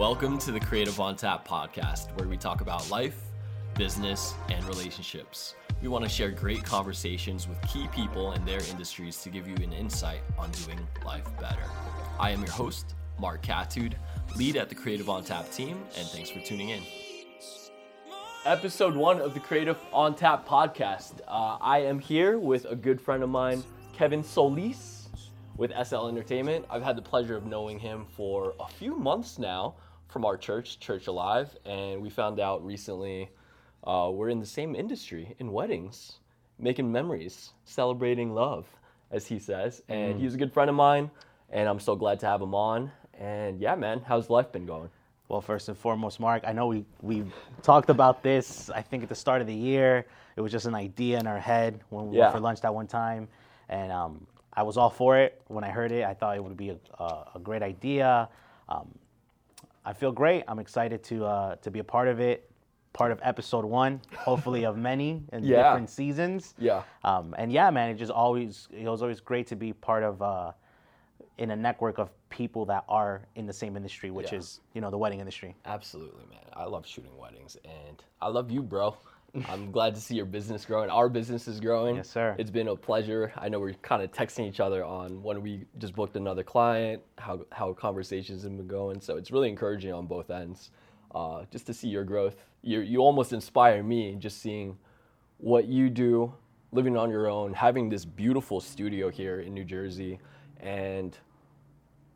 Welcome to the Creative on Tap podcast, where we talk about life, business, and relationships. We want to share great conversations with key people in their industries to give you an insight on doing life better. I am your host, Mark Catude, lead at the Creative on Tap team, and thanks for tuning in. Episode one of the Creative on Tap podcast. Uh, I am here with a good friend of mine, Kevin Solis with SL Entertainment. I've had the pleasure of knowing him for a few months now from our church, Church Alive, and we found out recently uh, we're in the same industry in weddings, making memories, celebrating love, as he says. And he's a good friend of mine, and I'm so glad to have him on. And yeah, man, how's life been going? Well, first and foremost, Mark, I know we, we talked about this, I think at the start of the year. It was just an idea in our head when we Yeah. went for lunch that one time. And um, I was all for it. When I heard it, I thought it would be a, a, a great idea. Um, I feel great. I'm excited to, uh, to be a part of it, part of episode one, hopefully of many in Yeah. different seasons. Yeah. Um, and yeah, man, it just always it was always great to be part of uh, in a network of people that are in the same industry, which Yeah. is you know the wedding industry. Absolutely, man. I love shooting weddings, and I love you, bro. I'm glad to see your business growing. Our business is growing. Yes, sir. It's been a pleasure. I know we're kind of texting each other on when we just booked another client, how how conversations have been going. So it's really encouraging on both ends, uh, just to see your growth. You you almost inspire me just seeing what you do, living on your own, having this beautiful studio here in New Jersey, and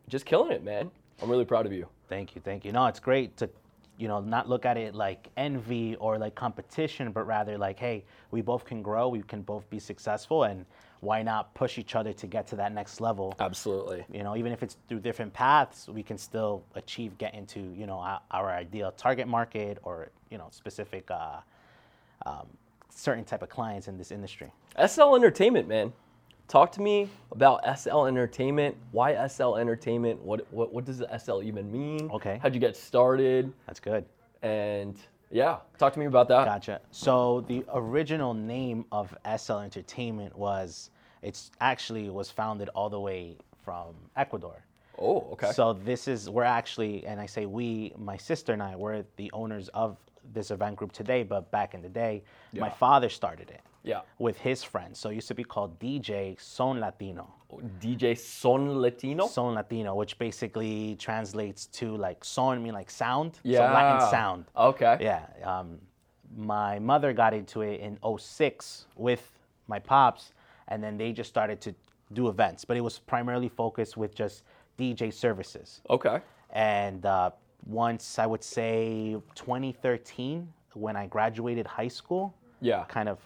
just killing it, man. I'm really proud of you. Thank you, thank you. No, it's great to you know not look at it like envy or like competition, but rather like hey, we both can grow, we can both be successful, and why not push each other to get to that next level? Absolutely. you know even if it's through different paths we can still achieve getting to you know our, our ideal target market or you know specific uh, um, certain type of clients in this industry SL Entertainment, man. Talk to me about SL Entertainment. Why SL Entertainment? What what what does the SL even mean? Okay. How'd you get started? that's good And yeah, talk to me about that. gotcha so the original name of sl entertainment was it's actually was founded all the way from ecuador Oh, okay. So this is we're actually, and I say we, my sister and I, we're the owners of this event group today. But back in the day, my father started it. Yeah. With his friends, so it used to be called DJ Son Latino. DJ Son Latino. Son Latino, which basically translates to like son, mean like sound. yeah. So Latin sound. Okay. Yeah. Um, my mother got into it in 06 with my pops, and then they just started to do events. But it was primarily focused with just DJ services. Okay. And uh, once I would say 2013, when I graduated high school, Yeah. kind of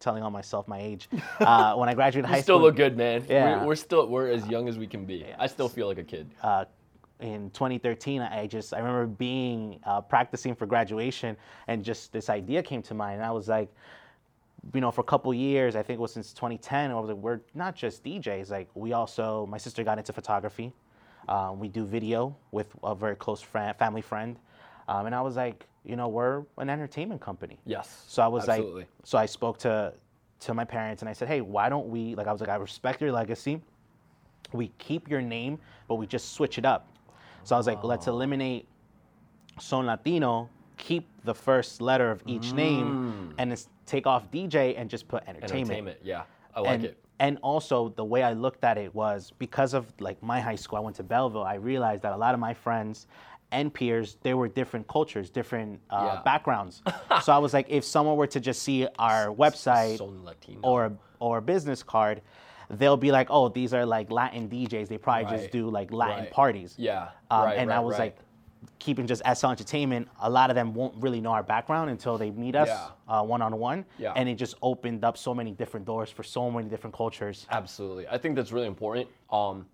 telling on myself my age. Uh, when I graduated You high still school, look good, man. Yeah. We're, we're still we're as young as we can be. I still feel like a kid. uh, in 2013, I just I remember being uh, practicing for graduation, and just this idea came to mind, and I was like, you know, for a couple years, I think it was since 2010, I was like, we're not just DJs. Like we also, my sister got into photography. Um, we do video with a very close friend, family friend, um, and I was like, you know, we're an entertainment company. Yes. So I was absolutely. like, so I spoke to to my parents and I said, hey, why don't we like I was like, I respect your legacy. We keep your name, but we just switch it up. So I was like, let's oh. eliminate Son Latino, keep the first letter of each name, mm. and it's take off DJ and just put entertainment. Entertainment. Yeah. I like and, it. And also the way I looked at it was because of like my high school, I went to Belleville. I realized that a lot of my friends and peers, they were different cultures, different uh, Yeah. backgrounds. so I was like, if someone were to just see our website Latino. or or business card, they'll be like, oh, these are like Latin DJs. They probably Right. just do like Latin Right. parties. Yeah. Um, right, and I was like, keeping just SL Entertainment, a lot of them won't really know our background until they meet us one on one. Yeah. And it just opened up so many different doors for so many different cultures. Absolutely. I think that's really important. Um,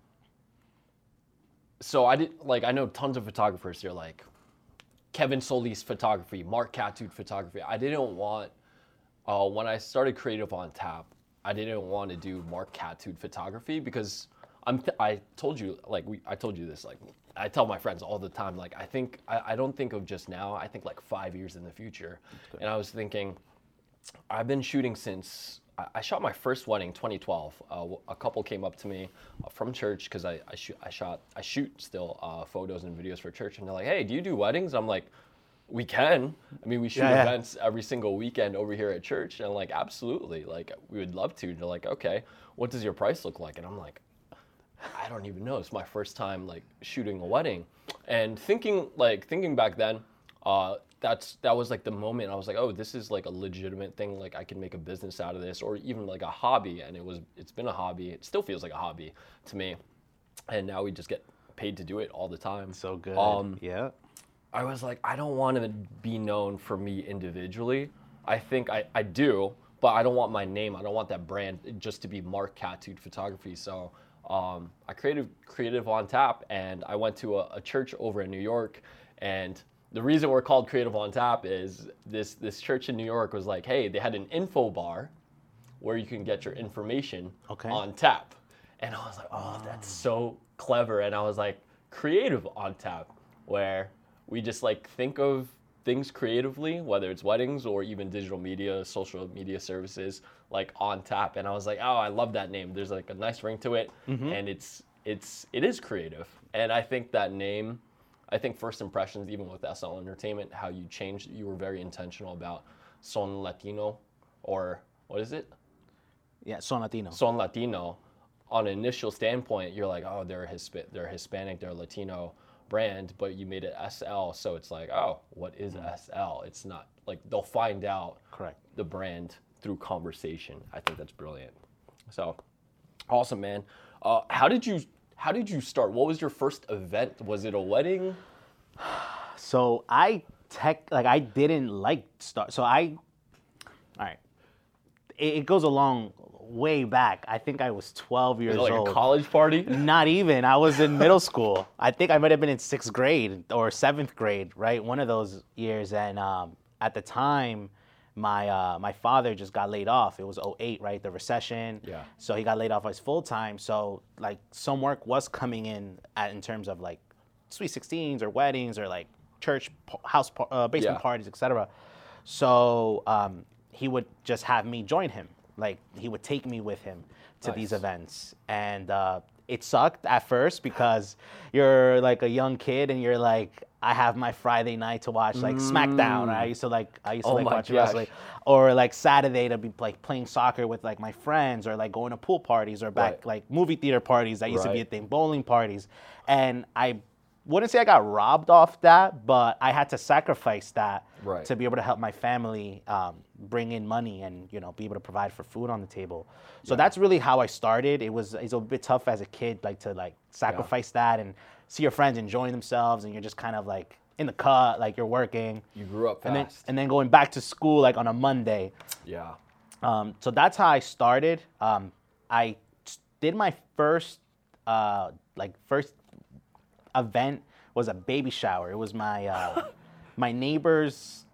so I did like I know tons of photographers. They're like Kevin Solis photography, Mark Catude photography. I didn't want uh, when I started Creative on Tap. I didn't want to do Mark Catude photography because I'm. Th- I told you like we. I told you this like I tell my friends all the time. Like I think I, I don't think of just now. I think like five years in the future. And I was thinking, I've been shooting since I, shot my first wedding 2012. Uh, a couple came up to me uh, from church because I, I shoot I shot I shoot still uh, photos and videos for church, and they're like, "Hey, do you do weddings?" I'm like, "We can. I mean, we shoot Yeah, yeah. events every single weekend over here at church." And I'm like, "Absolutely. Like, we would love to." They're like, "Okay, what does your price look like?" And I'm like, I don't even know. It's my first time like shooting a wedding, and thinking like thinking back then, uh, that's that was like the moment I was like, oh, this is like a legitimate thing. Like I can make a business out of this, or even like a hobby. And it was it's been a hobby. It still feels like a hobby to me, and now we just get paid to do it all the time. So good. Um, yeah. I was like, I don't want to be known for me individually. I think I, I do, but I don't want my name. I don't want that brand just to be Mark Catude Photography. So um, I created Creative on Tap, and I went to a, a church over in New York. And the reason we're called Creative on Tap is this this church in New York was like, hey, they had an info bar where you can get your information Okay. on tap. And I was like, oh, that's so clever. And I was like, creative on tap, where we just like think of things creatively, whether it's weddings or even digital media, social media services, like on tap. And I was like, oh, I love that name. There's like a nice ring to it, mm-hmm. and it's it's it is creative. And I think that name, I think first impressions, even with SL Entertainment, how you changed, you were very intentional about son Latino, or what is it? Yeah. Son Latino. Son Latino, on an initial standpoint, you're like, oh, they're Hisp- they're Hispanic, they're Latino brand, but you made it SL, so it's like, oh, what is SL? It's not like they'll find out Correct. the brand through conversation. I think that's brilliant. So, awesome, man. Uh, how did you how did you start? What was your first event? Was it a wedding? So I tech like I didn't like start. So I, all right. It, it goes a long way back. I think I was 12 years like old. a college party? Not even. I was in middle school. I think I might have been in sixth grade or seventh grade, right? One of those years. And um, at the time, my uh, my father just got laid off. It was 08, right? The recession. Yeah. So he got laid off as full time. So like some work was coming in at, in terms of like sweet 16s or weddings or like church house uh, basement Yeah. parties, etc. So um, he would just have me join him. Like he would take me with him to these events, and uh, it sucked at first because you're like a young kid and you're like, I have my Friday night to watch like SmackDown. I used to like I used to Oh like watch gosh. wrestling, or like Saturday to be like playing soccer with like my friends, or like going to pool parties, or back Right. like movie theater parties. That used to be a Right. thing, bowling parties, and I wouldn't say I got robbed off that, but I had to sacrifice that Right. to be able to help my family um, bring in money and you know be able to provide for food on the table. So that's really how I started. It was it's a bit tough as a kid, like to like sacrifice that and see your friends enjoying themselves, and you're just kind of like in the cut, like you're working, You grew up fast. and then and then going back to school like on a Monday. yeah. Um, so that's how I started. Um, I did my first uh, like first event was a baby shower. It was my uh, my neighbor's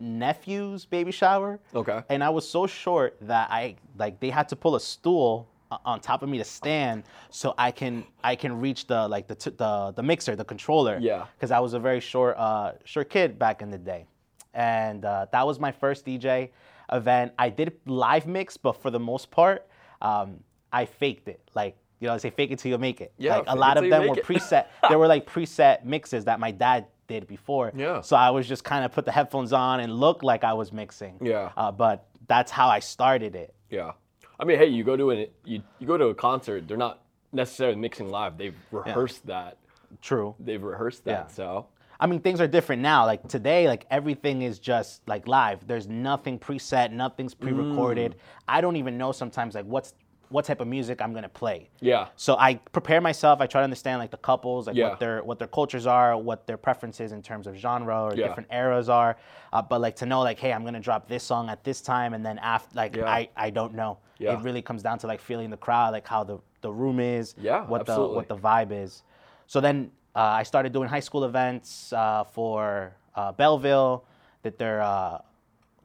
nephew's baby shower. Okay. And I was so short that I like they had to pull a stool on top of me to stand so I can I can reach the like the t- the the mixer, the controller. Yeah. Because I was a very short uh, short kid back in the day, and uh, that was my first DJ event. I did live mix, but for the most part, um, I faked it. Like you know, they say fake it till you make it. Yeah, Like a lot of them were it. preset. there were like preset mixes that my dad did before. Yeah. So I was just kind of put the headphones on and looked like I was mixing. Yeah. Uh, but that's how I started it. Yeah. I mean, hey, you go to an you, you go to a concert, they're not necessarily mixing live. They've rehearsed that. True. They've rehearsed that. Yeah. So I mean, things are different now. Like today, like everything is just like live. There's nothing preset, nothing's pre-recorded. Mm. I don't even know sometimes like what's what type of music I'm gonna play. yeah. So I prepare myself. I try to understand like the couples, like Yeah. what their what their cultures are, what their preferences in terms of genre or Yeah. different eras are. Uh, but like to know like, hey, I'm gonna drop this song at this time, and then after like Yeah. I I don't know. Yeah. It really comes down to like feeling the crowd, like how the the room is, Yeah, what absolutely. the what the vibe is. So then uh, I started doing high school events uh, for uh, Belleville, did their uh,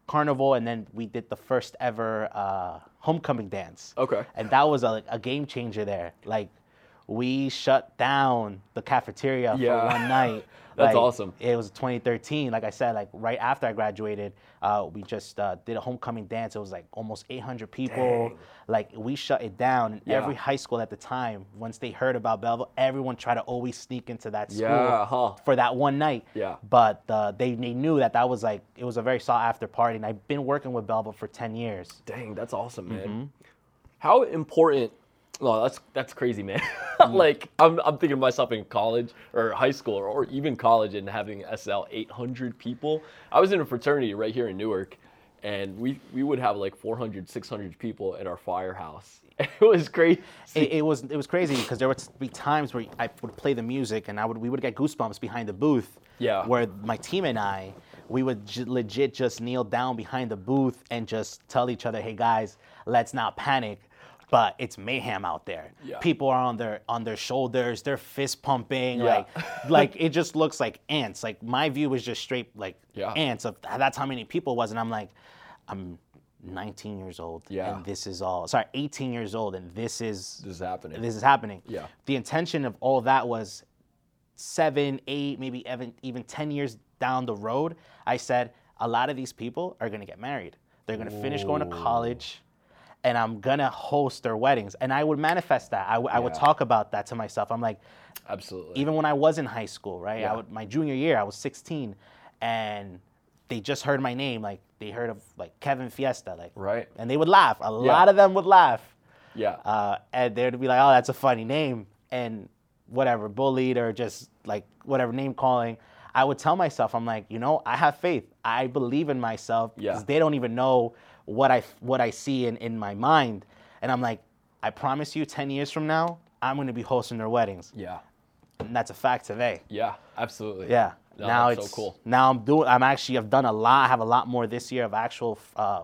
carnival, and then we did the first ever uh, homecoming dance. Okay. And that was a, a game changer there. Like we shut down the cafeteria Yeah. for one night. That's Like, awesome. It was 2013. Like I said, like right after I graduated, uh, we just uh, did a homecoming dance. It was like almost 800 people. Dang. Like we shut it down. And Yeah. every high school at the time, once they heard about Belleville, everyone tried to always sneak into that school Yeah, huh. for that one night. Yeah. But uh, they, they knew that that was like, it was a very sought after party. And I've been working with Belleville for 10 years. Dang, that's awesome, man. Mm-hmm. How important? Well, that's that's crazy, man. Mm. like I'm I'm thinking of myself in college or high school or, or even college and having SL 800 people. I was in a fraternity right here in Newark, and we we would have like 400 600 people in our firehouse. It was crazy. it, it was it was crazy because there would be times where I would play the music and I would we would get goosebumps behind the booth. Yeah. Where my team and I, we would j- legit just kneel down behind the booth and just tell each other, "Hey guys, let's not panic." But it's mayhem out there. Yeah. People are on their on their shoulders. They're fist pumping. Yeah. Like like it just looks like ants. Like my view was just straight like Yeah. ants. Of that's how many people was, and I'm like, I'm 19 years old. Yeah. And this is all. Sorry, 18 years old, and this is This is happening. this is happening. Yeah. The intention of all that was seven, eight, maybe even even ten years down the road. I said a lot of these people are gonna get married. They're gonna finish going to college, and I'm gonna host their weddings. And I would manifest that. I would talk about that to myself. I'm like, Absolutely. even when I was in high school, right? Yeah. I would, my junior year, I was 16, and they just heard my name. Like they heard of like Kevin Fiesta, like Right. and they would laugh. A lot of them would laugh yeah. uh, and they'd be like, "Oh, that's a funny name," and whatever, bullied or just like whatever name calling. I would tell myself, I'm like, you know, I have faith. I believe in myself Yeah. they don't even know what I what I see in in my mind, and I'm like, I promise you, ten years from now, I'm going to be hosting their weddings, yeah. and that's a fact today. Yeah. Absolutely. Yeah. No, now it's so cool. Now I'm doing. I'm actually. I've done a lot. I have a lot more this year of actual, uh,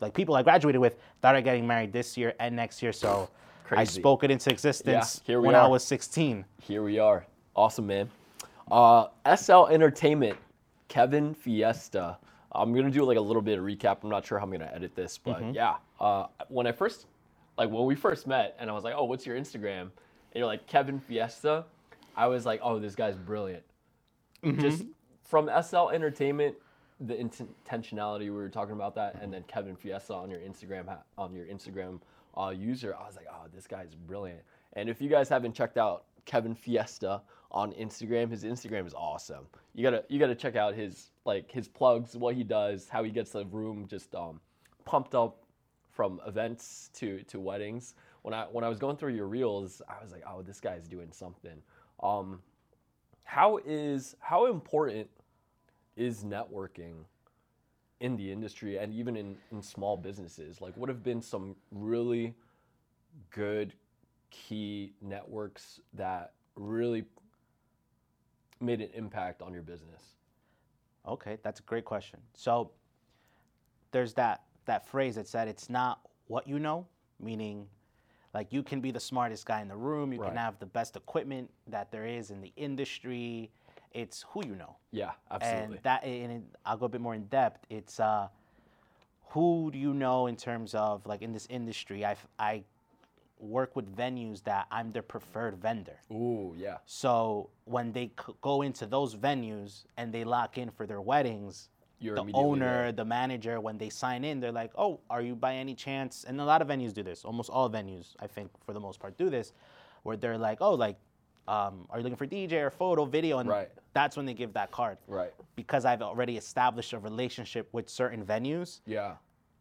like people I graduated with that are getting married this year and next year. So I spoke it into existence we when I was 16. Here we are. Awesome, man. Uh, SL Entertainment, Kevin Fiesta. I'm gonna do like a little bit of recap. I'm not sure how I'm gonna edit this, but Mm-hmm. yeah. Uh, when I first, like when we first met, and I was like, "Oh, what's your Instagram?" And you're like Kevin Fiesta. I was like, "Oh, this guy's brilliant." Mm-hmm. Just from SL Entertainment, the int- intentionality we were talking about that, and then Kevin Fiesta on your Instagram ha- on your Instagram uh, user, I was like, "Oh, this guy's brilliant." And if you guys haven't checked out Kevin Fiesta on Instagram, his Instagram is awesome. You gotta you gotta check out his like his plugs, what he does, how he gets the room just um, pumped up from events to to weddings. When I when I was going through your reels, I was like, "Oh, this guy's doing something." Um, how is how important is networking in the industry and even in, in small businesses like what have been some really good key networks that really made an impact on your business Okay, that's a great question. So there's that that phrase that said it's not what you know, meaning like you can be the smartest guy in the room, you Right. can have the best equipment that there is in the industry. It's who you know. yeah absolutely And that, and I'll go a bit more in depth. It's uh, who do you know in terms of like in this industry? I I work with venues that I'm their preferred vendor. ooh yeah So when they c- go into those venues and they lock in for their weddings, You're the owner, there. the manager, when they sign in, they're like, "Oh, are you by any chance?" And a lot of venues do this. Almost all venues, I think, for the most part, do this, where they're like, "Oh, like, um, are you looking for DJ or photo, video?" And Right. that's when they give that card. right Because I've already established a relationship with certain venues, yeah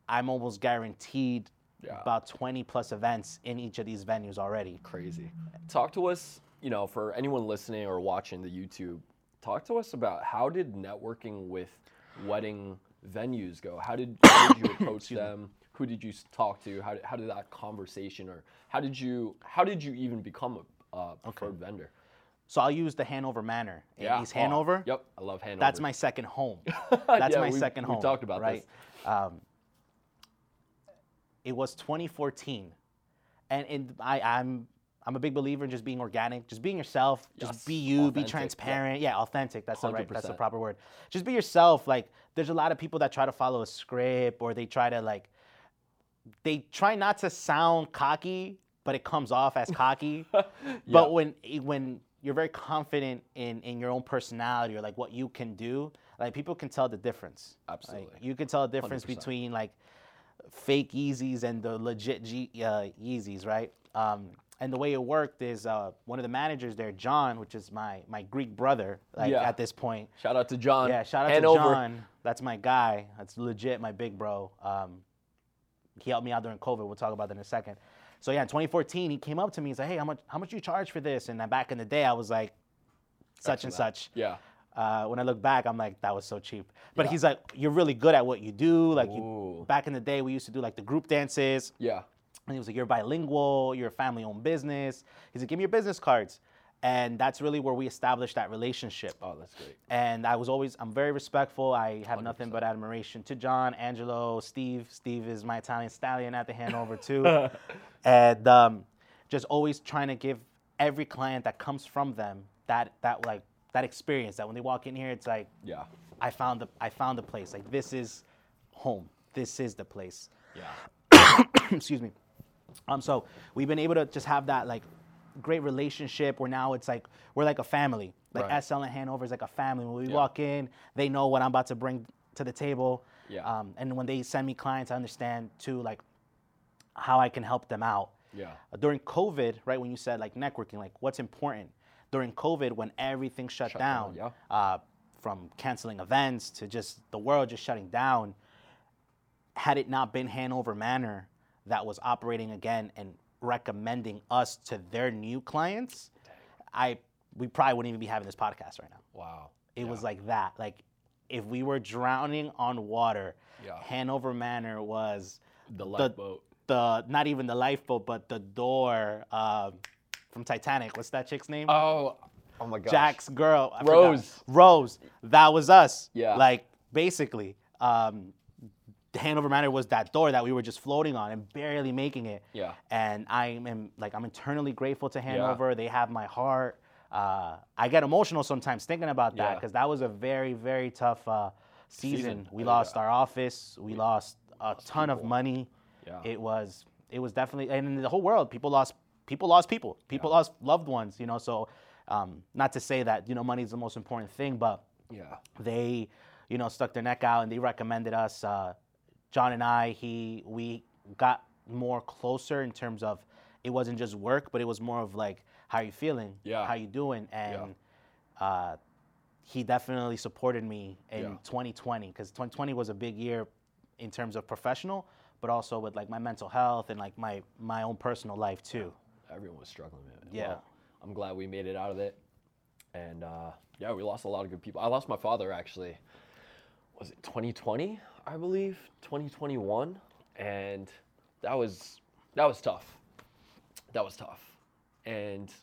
I'm almost guaranteed Yeah. about 20 plus events in each of these venues already. crazy. Talk to us, you know, for anyone listening or watching the YouTube, talk to us about how did networking with wedding venues go? How did, how did you approach them? Who did you talk to? How did, how did that conversation or how did you how did you even become a uh, preferred vendor? So I'll use the Hanover Manor in East Oh, Hanover. Yep, I love Hanover. That's my second home. That's Yeah, my we- second we home. talked about right? this. Um, it was 2014, and I, I'm I'm a big believer in just being organic, just being yourself, just Yes, be you, authentic, be transparent. Yeah, authentic. That's the right. That's the proper word. Just be yourself. Like there's a lot of people that try to follow a script or they try to like they try not to sound cocky, but it comes off as cocky. Yeah. But when when you're very confident in in your own personality or like what you can do, like people can tell the difference. Like, Absolutely. you can tell the difference 100%. between like fake Yeezys and the legit G, uh, Yeezys, right? Um, and the way it worked is uh, one of the managers there, John, which is my my Greek brother, like Yeah. at this point. Shout out to John. Yeah, shout out Hand to over. John. That's my guy. That's legit my big bro. Um, he helped me out during COVID. We'll talk about that in a second. So yeah, in 2014, he came up to me. He's like, "Hey, how much how much you charge for this?" And then back in the day, I was like, such and that. such. Yeah. Uh, when I look back, I'm like, that was so cheap. But Yeah. he's like, you're really good at what you do. Like, you, back in the day, we used to do like the group dances. Yeah. And he was like, you're bilingual, you're a family owned business. He's like, give me your business cards. And that's really where we established that relationship. Oh, that's great. And I was always, I'm very respectful. I have nothing but admiration to John, Angelo, Steve. Steve is my Italian stallion at the Hanover too. and um, just always trying to give every client that comes from them that, that like, that experience that when they walk in here, it's like, Yeah. I found the, I found the place. Like this is home. This is the place. Yeah. excuse me. Um, so we've been able to just have that like great relationship where now it's like we're like a family. Like Right. SL and Hanover is like a family. When we Yeah. walk in, they know what I'm about to bring to the table. Yeah. Um, and when they send me clients, I understand too like how I can help them out. Yeah. Uh, During COVID, right when you said like networking, like what's important during COVID when everything shut, Shut down, down, uh, from canceling events to just the world just shutting down had it not been Hanover Manor that was operating again and recommending us to their new clients, I we probably wouldn't even be having this podcast right now. Wow. It Yeah. was like that. Like if we were drowning on water, Yeah. Hanover Manor was the lifeboat. the not even the lifeboat, but the door um, from Titanic. What's that chick's name? Oh. Oh my gosh. Jack's girl. I forgot. Rose. Rose. That was us. Yeah. Like basically, um, the Hanover Manor was that door that we were just floating on and barely making it. Yeah. And I am like I'm eternally grateful to Hanover. They have my heart. Uh, I get emotional sometimes thinking about that Yeah. because that was a very very tough uh, season. Season. We Yeah. lost our office. We lost a ton of money. Yeah. It was it was definitely and in the whole world people lost people lost people people lost loved ones you know so um, not to say that you know money is the most important thing but yeah. they you know stuck their neck out and they recommended us uh, john and i he we got more closer in terms of it wasn't just work but it was more of like how you feeling Yeah. how you doing and uh, he definitely supported me in Yeah. 2020 because 2020 was a big year in terms of professional but also with like my mental health and like my my own personal life too Everyone was struggling with it. Yeah. Well, I'm glad we made it out of it. And uh, yeah, we lost a lot of good people. I lost my father actually. Was it 2020? I believe 2021, and that was that was tough. That was tough, and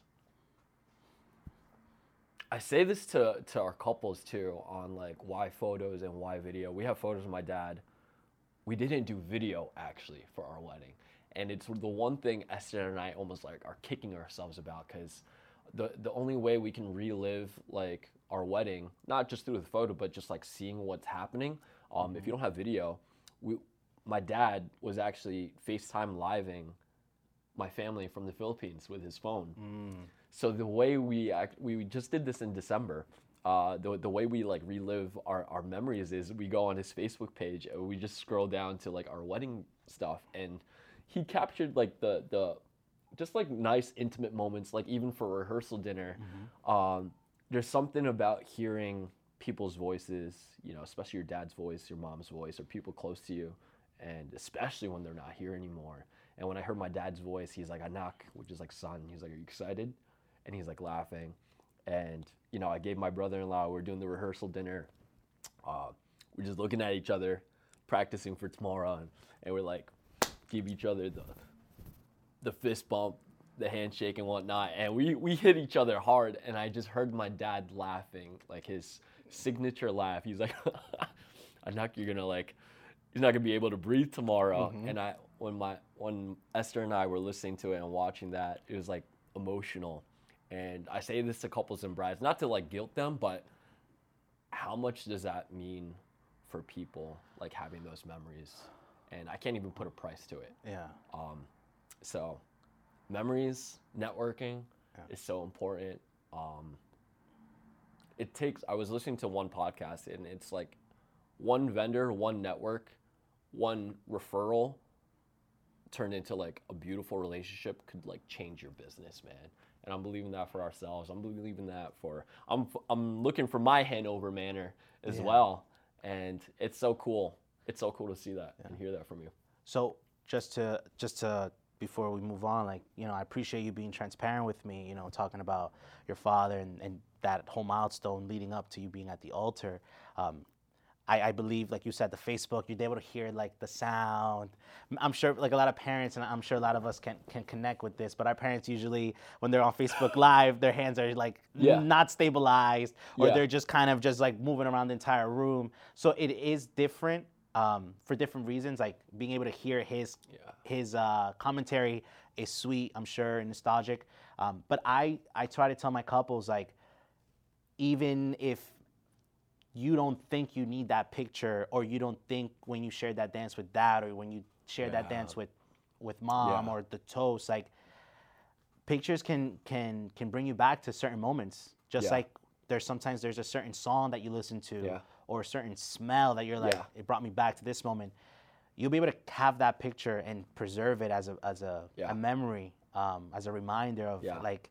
I say this to to our couples too on like why photos and why video. We have photos of my dad. We didn't do video actually for our wedding, and it's the one thing Esther and I almost like are kicking ourselves about because the the only way we can relive like our wedding, not just through the photo, but just like seeing what's happening. Um, If you don't have video, we my dad was actually FaceTime living my family from the Philippines with his phone. So the way we act, we just did this in December. Uh, the, the way we like relive our, our memories is we go on his Facebook page and we just scroll down to like our wedding stuff and he captured like the the just like nice intimate moments like even for rehearsal dinner. Um, there's something about hearing people's voices you know especially your dad's voice your mom's voice or people close to you and especially when they're not here anymore. And when i heard my dad's voice he's like anak which is like son. He's like are you excited? And he's like laughing. And you know i gave my brother-in-law we're doing the rehearsal dinner uh, we're just looking at each other practicing for tomorrow and, and we're like give each other the the fist bump the handshake and whatnot. And we we hit each other hard. And i just heard my dad laughing like his signature laugh. He's like anak you're gonna like he's not gonna be able to breathe tomorrow. Mm-hmm. And i when my when esther and i were listening to it and watching that it was like emotional. And i say this to couples and brides not to like guilt them but how much does that mean for people like having those memories and i can't even put a price to it yeah um, so memories, networking is so important. Um, it takes. I was listening to one podcast, and it's like one vendor, one network, one referral turned into like a beautiful relationship could like change your business, man. And I'm believing that for ourselves. I'm believing that for I'm I'm looking for my Hanover manor as Yeah. well, and it's so cool. It's so cool to see that and hear that from you. So just to just to before we move on, like you know, I appreciate you being transparent with me. You know, talking about your father and, and that whole milestone leading up to you being at the altar. Um, I, I believe, like you said, the Facebook, you're able to hear like the sound. I'm sure, like a lot of parents, and I'm sure a lot of us can can connect with this. But our parents usually, when they're on Facebook Live, their hands are like Yeah. not stabilized, or Yeah. they're just kind of just like moving around the entire room. So it is different um, for different reasons. Like being able to hear his Yeah. his uh, commentary is sweet, I'm sure, and nostalgic. Um, but I I try to tell my couples like, even if you don't think you need that picture, or you don't think when you shared that dance with dad, or when you shared that dance with with mom, Yeah. or the toast, like pictures can can can bring you back to certain moments. Just Yeah. like there's sometimes there's a certain song that you listen to, Yeah. Or a certain smell that you're like, Yeah. it brought me back to this moment. You'll be able to have that picture and preserve it as a as a, Yeah. a memory, um, as a reminder of Yeah. like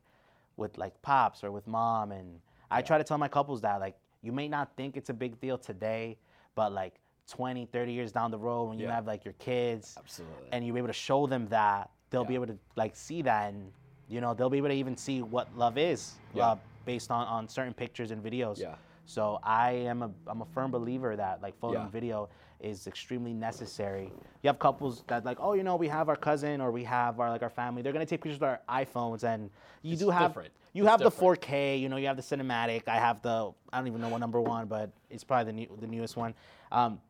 with like pops or with mom. And I try to tell my couples that like you may not think it's a big deal today, but like 20, 30 years down the road when you have like your kids Absolutely. and you're able to show them that, they'll be able to like see that and you know they'll be able to even see what love is Yeah. uh, based on on certain pictures and videos. Yeah. So I am a I'm a firm believer that like photo Yeah. and video is extremely necessary. You have couples that like, oh, you know, we have our cousin or we have our like our family. They're gonna take pictures with our iPhones, and you It's do have different. you It's have different. the 4K. You know, you have the cinematic. I have the I don't even know what number one, but it's probably the new the newest one. Um,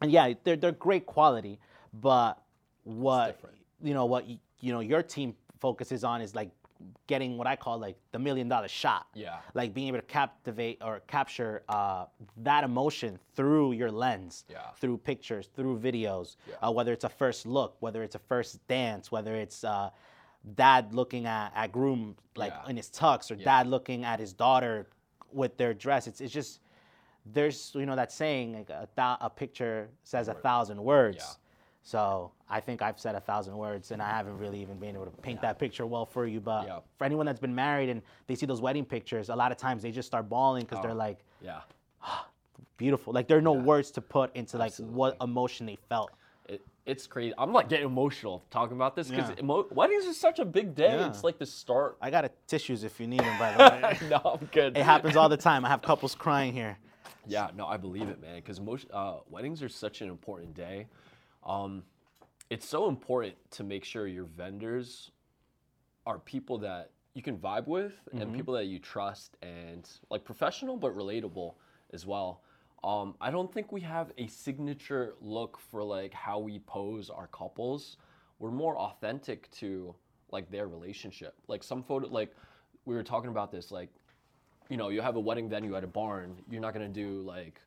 and yeah, they're they're great quality, but what you know what you know your team focuses on is like getting what I call like the million dollar shot Yeah. like being able to captivate or capture uh, that emotion through your lens, Yeah. through pictures, through videos, Yeah. uh, whether it's a first look, whether it's a first dance, whether it's uh, dad looking at, at groom like Yeah. in his tux or dad looking at his daughter with their dress. It's, it's just, there's, you know, that saying, like a, thou- a picture says a thousand words. Yeah. So I think I've said a thousand words, and I haven't really even been able to paint that picture well for you. But Yeah. for anyone that's been married and they see those wedding pictures, a lot of times they just start bawling because Oh. they're like Yeah. beautiful. Like there are no Yeah. words to put into like what emotion they felt. It, it's crazy. I'm like getting emotional talking about this because Yeah. emo- weddings is such a big day. Yeah. It's like the start. I got a tissues if you need them. By the way, no, I'm good. it happens all the time. I have couples crying here. Yeah, no, I believe it, man. Because most uh, weddings are such an important day. Um, it's so important to make sure your vendors are people that you can vibe with and people that you trust and like professional but relatable as well. Um, I don't think we have a signature look for like how we pose our couples. We're more authentic to like their relationship. Like some photo, like we were talking about this, like you know, you have a wedding venue at a barn, you're not gonna do like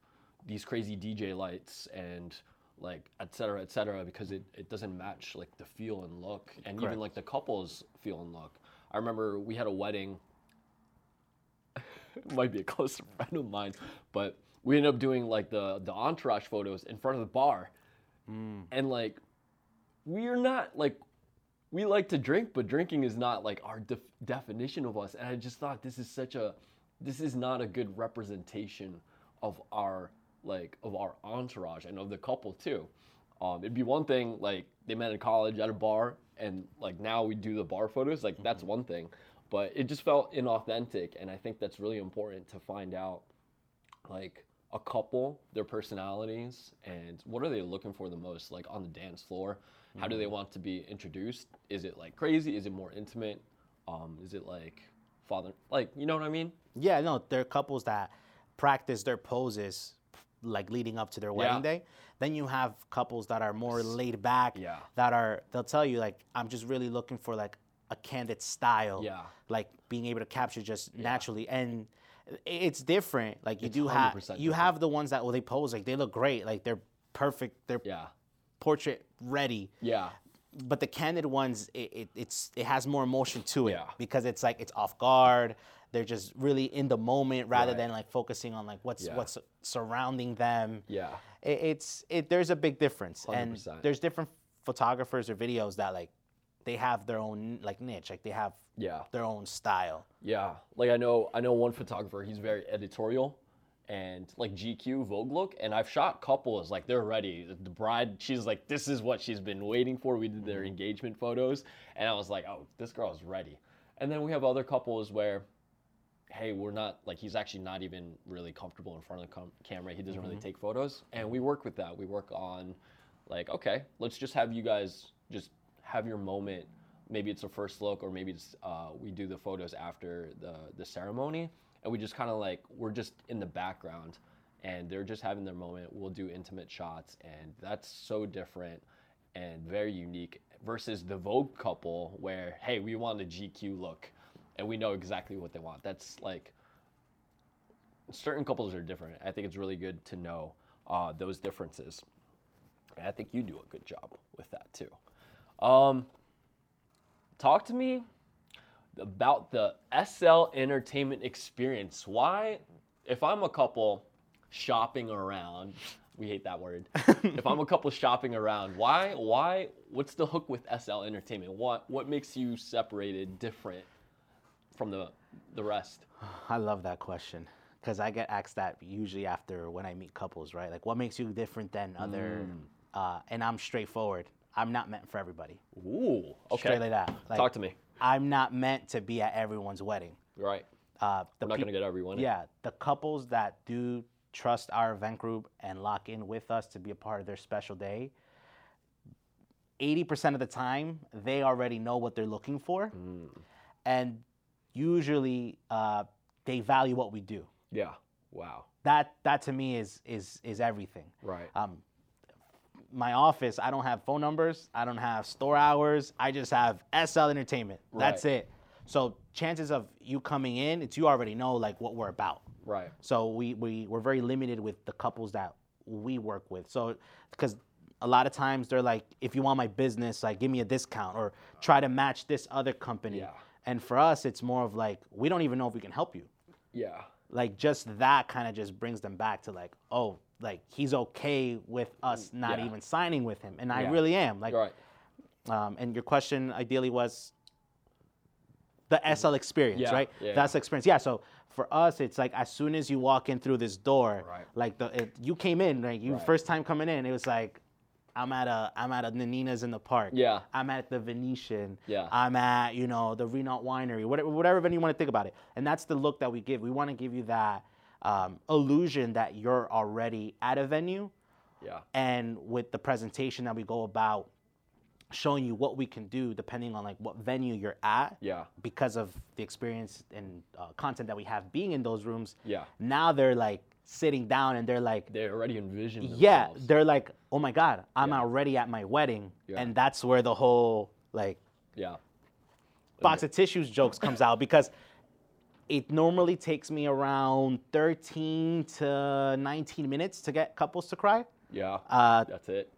these crazy DJ lights and like et cetera, et cetera, because it, it doesn't match like the feel and look and even like the couple's feel and look. I remember we had a wedding, it might be a close friend of mine, but we ended up doing like the, the entourage photos in front of the bar. Mm. And like, we're not like, we like to drink, but drinking is not like our def- definition of us. And I just thought this is such a, this is not a good representation of our like of our entourage and of the couple too. Um, it'd be one thing like they met in college at a bar, and like now we do the bar photos. Like that's one thing, but it just felt inauthentic, and I think that's really important to find out, like a couple, their personalities, and what are they looking for the most, like on the dance floor. How do they want to be introduced? Is it like crazy? Is it more intimate? Um, is it like father, like you know what I mean? Yeah, no, there are couples that practice their poses like leading up to their wedding Yeah. day. Then you have couples that are more laid back. Yeah. That are they'll tell you like I'm just really looking for like a candid style. Yeah. Like being able to capture just naturally and it's different. Like you It's do have you different. have the ones that well they pose like they look great. Like they're perfect. They're Yeah, portrait ready. yeah, but the candid ones, it, it it's it has more emotion to it Yeah. because it's like it's off guard. They're just really in the moment rather Right. than like focusing on like what's Yeah. what's surrounding them. Yeah. It, it's it. There's a big difference, and 100%. there's different photographers or videos that like they have their own like niche, like they have Yeah. their own style. Yeah, like I know I know one photographer. He's very editorial, and like GQ Vogue look. And I've shot couples like they're ready. The- The bride, she's like, this is what she's been waiting for. We did their mm-hmm. engagement photos, and I was like, oh, this girl is ready. And then we have other couples where, hey, we're not like he's actually not even really comfortable in front of the com- camera. He doesn't really take photos, and we work with that. We work on, like, okay, let's just have you guys just have your moment. Maybe it's a first look, or maybe it's uh, we do the photos after the the ceremony, and we just kind of like we're just in the background, and they're just having their moment. We'll do intimate shots, and that's so different and very unique versus the Vogue couple where hey we want a GQ look, and we know exactly what they want. That's like certain couples are different. I think it's really good to know uh, those differences. And I think you do a good job with that too. Um, talk to me about the SL entertainment experience. Why, if I'm a couple shopping around, we hate that word. if I'm a couple shopping around, why, why, what's the hook with SL entertainment? What, what makes you separated, different from the, the rest? I love that question because I get asked that usually after when I meet couples, right? Like, what makes you different than other? Mm. Uh, and I'm straightforward. I'm not meant for everybody. Ooh, okay. Straight like that. Like, Talk to me. I'm not meant to be at everyone's wedding. Right. Uh, the I'm not peop- gonna get everyone. in. Yeah, the couples that do trust our event group and lock in with us to be a part of their special day, 80% of the time, they already know what they're looking for. Mm. And usually, uh, they value what we do. Yeah. Wow. That, that to me is, is, is everything. Right. Um, my office, I don't have phone numbers, I don't have store hours, I just have SL Entertainment. That's Right. it. So chances of you coming in, it's you already know like what we're about. right. So we, we we're very limited with the couples that we work with. So because a lot of times they're like, if you want my business, like give me a discount or try to match this other company. Yeah. And for us, it's more of like we don't even know if we can help you. Yeah. Like just that kind of just brings them back to like, oh, like he's okay with us not Yeah. even signing with him, and I Yeah. really am. Like, Right. um, and your question ideally was the SL experience, Yeah, right? yeah, That's the experience. Yeah. So for us, it's like as soon as you walk in through this door, Right. like the it, you came in, like you Right. first time coming in, it was like. I'm at a I'm at a Nanina's in the park. Yeah. I'm at the Venetian. Yeah. I'm at you know the Renault Winery. Whatever whatever venue you want to think about it. And that's the look that we give. We want to give you that um, illusion that you're already at a venue, Yeah. and with the presentation that we go about showing you what we can do depending on like what venue you're at Yeah. because of the experience and uh, content that we have being in those rooms Yeah. now they're like sitting down and they're like They already envisioned. yeah themselves. they're like oh my god i'm Yeah. already at my wedding Yeah. and that's where the whole like Yeah. box of tissues jokes comes out because it normally takes me around 13 to 19 minutes to get couples to cry Yeah. uh, That's it.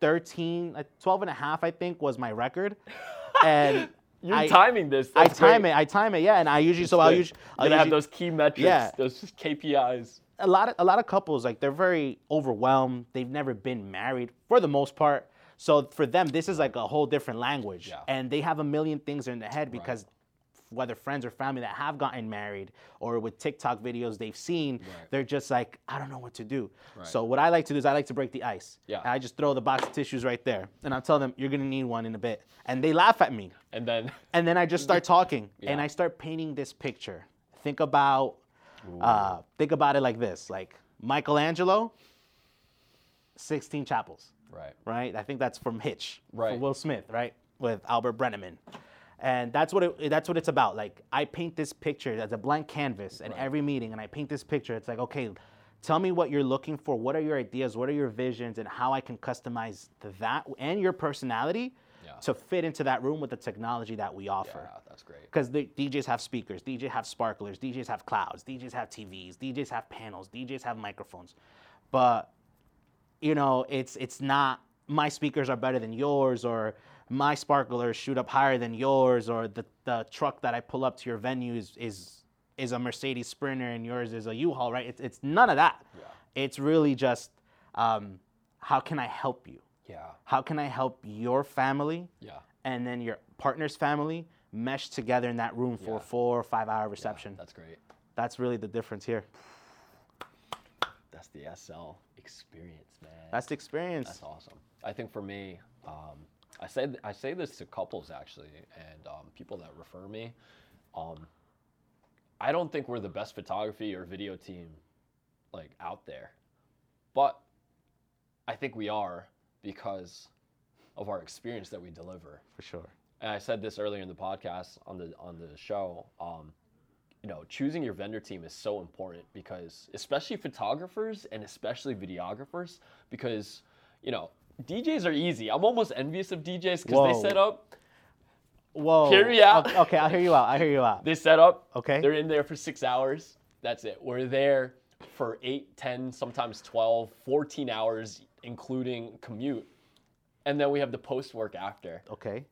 13 uh, 12 and a half i think was my record and You're I, timing this. I time great. it i time it yeah and i usually so i'll usually, I'll You have those key metrics. Yeah. Those KPIs. a lot of a lot of couples like they're very overwhelmed. They've never been married for the most part. So for them, this is like a whole different language, Yeah. and they have a million things in their head because whether friends or family that have gotten married or with TikTok videos they've seen, Right. they're just like, I don't know what to do. Right. So what I like to do is I like to break the ice. Yeah. And I just throw the box of tissues right there, and I tell them you're gonna need one in a bit, and they laugh at me. And then. And then I just start talking and I start painting this picture. Think about uh, think about it like this. Like Michelangelo, Sistine Chapels, Right. right? I think that's from Hitch. Right. For Will Smith, right? With Albert Brennaman. And that's what it, that's what it's about. Like I paint this picture as a blank canvas in Right. every meeting and I paint this picture. It's like, okay, tell me what you're looking for. What are your ideas? What are your visions and how I can customize that and your personality Yeah. to fit into that room with the technology that we offer Yeah, that's great. because the DJs have speakers, DJs have sparklers, DJs have clouds, DJs have TVs, DJs have panels, DJs have microphones, but you know it's it's not my speakers are better than yours or my sparklers shoot up higher than yours, or the, the truck that I pull up to your venue is is, is a Mercedes Sprinter and yours is a U-Haul, right? It's it's none of that. Yeah. It's really just um, how can I help you? Yeah. How can I help your family Yeah. and then your partner's family mesh together in that room for Yeah. a four or five hour reception? Yeah, That's great. That's really the difference here. That's the SL experience, man. That's the experience. That's awesome. I think for me, um, I say I say this to couples actually, and um, people that refer me. Um, I don't think we're the best photography or video team, like out there, but I think we are because of our experience that we deliver. for sure. And I said this earlier in the podcast on the on the show. Um, you know, choosing your vendor team is so important because, especially photographers and especially videographers, because you know DJs are easy. I'm almost envious of DJs because they set up, Whoa. Hear me out. Okay, I'll hear you out. I'll hear you out. they set up. Okay. They're in there for six hours. That's it. We're there for eight, 10, sometimes 12, 14 hours, including commute. And then we have the post work after. Okay.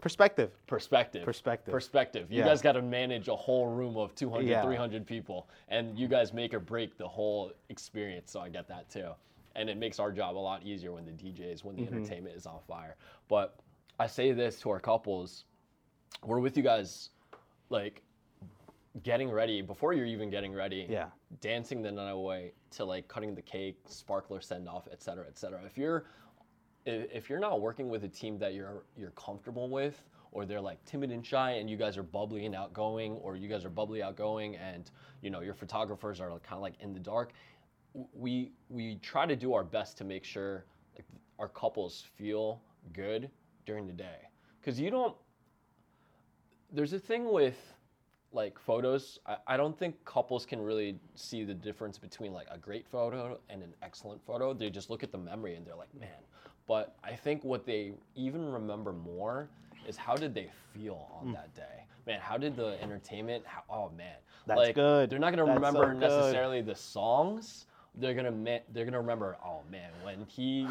Perspective. perspective Perspective. perspective you Yeah. guys got to manage a whole room of 200 Yeah. 300 people and you guys make or break the whole experience so i get that too and it makes our job a lot easier when the djs when the Mm-hmm. entertainment is on fire but i say this to our couples we're with you guys like getting ready before you're even getting ready Yeah. dancing the night away to like cutting the cake sparkler send off et cetera et cetera if you're if, if you're not working with a team that you're you're comfortable with or they're like timid and shy and you guys are bubbly and outgoing or you guys are bubbly outgoing and you know your photographers are kind of like in the dark we we try to do our best to make sure like our couples feel good during the day. Because you don't there's a thing with like photos. I, I don't think couples can really see the difference between like a great photo and an excellent photo. They just look at the memory and they're like man. But i think what they even remember more is how did they feel on mm. that day? Man how did the entertainment how, oh man. That's like good. they're not going to That's so remember necessarily the songs they're me- they're to remember oh man when he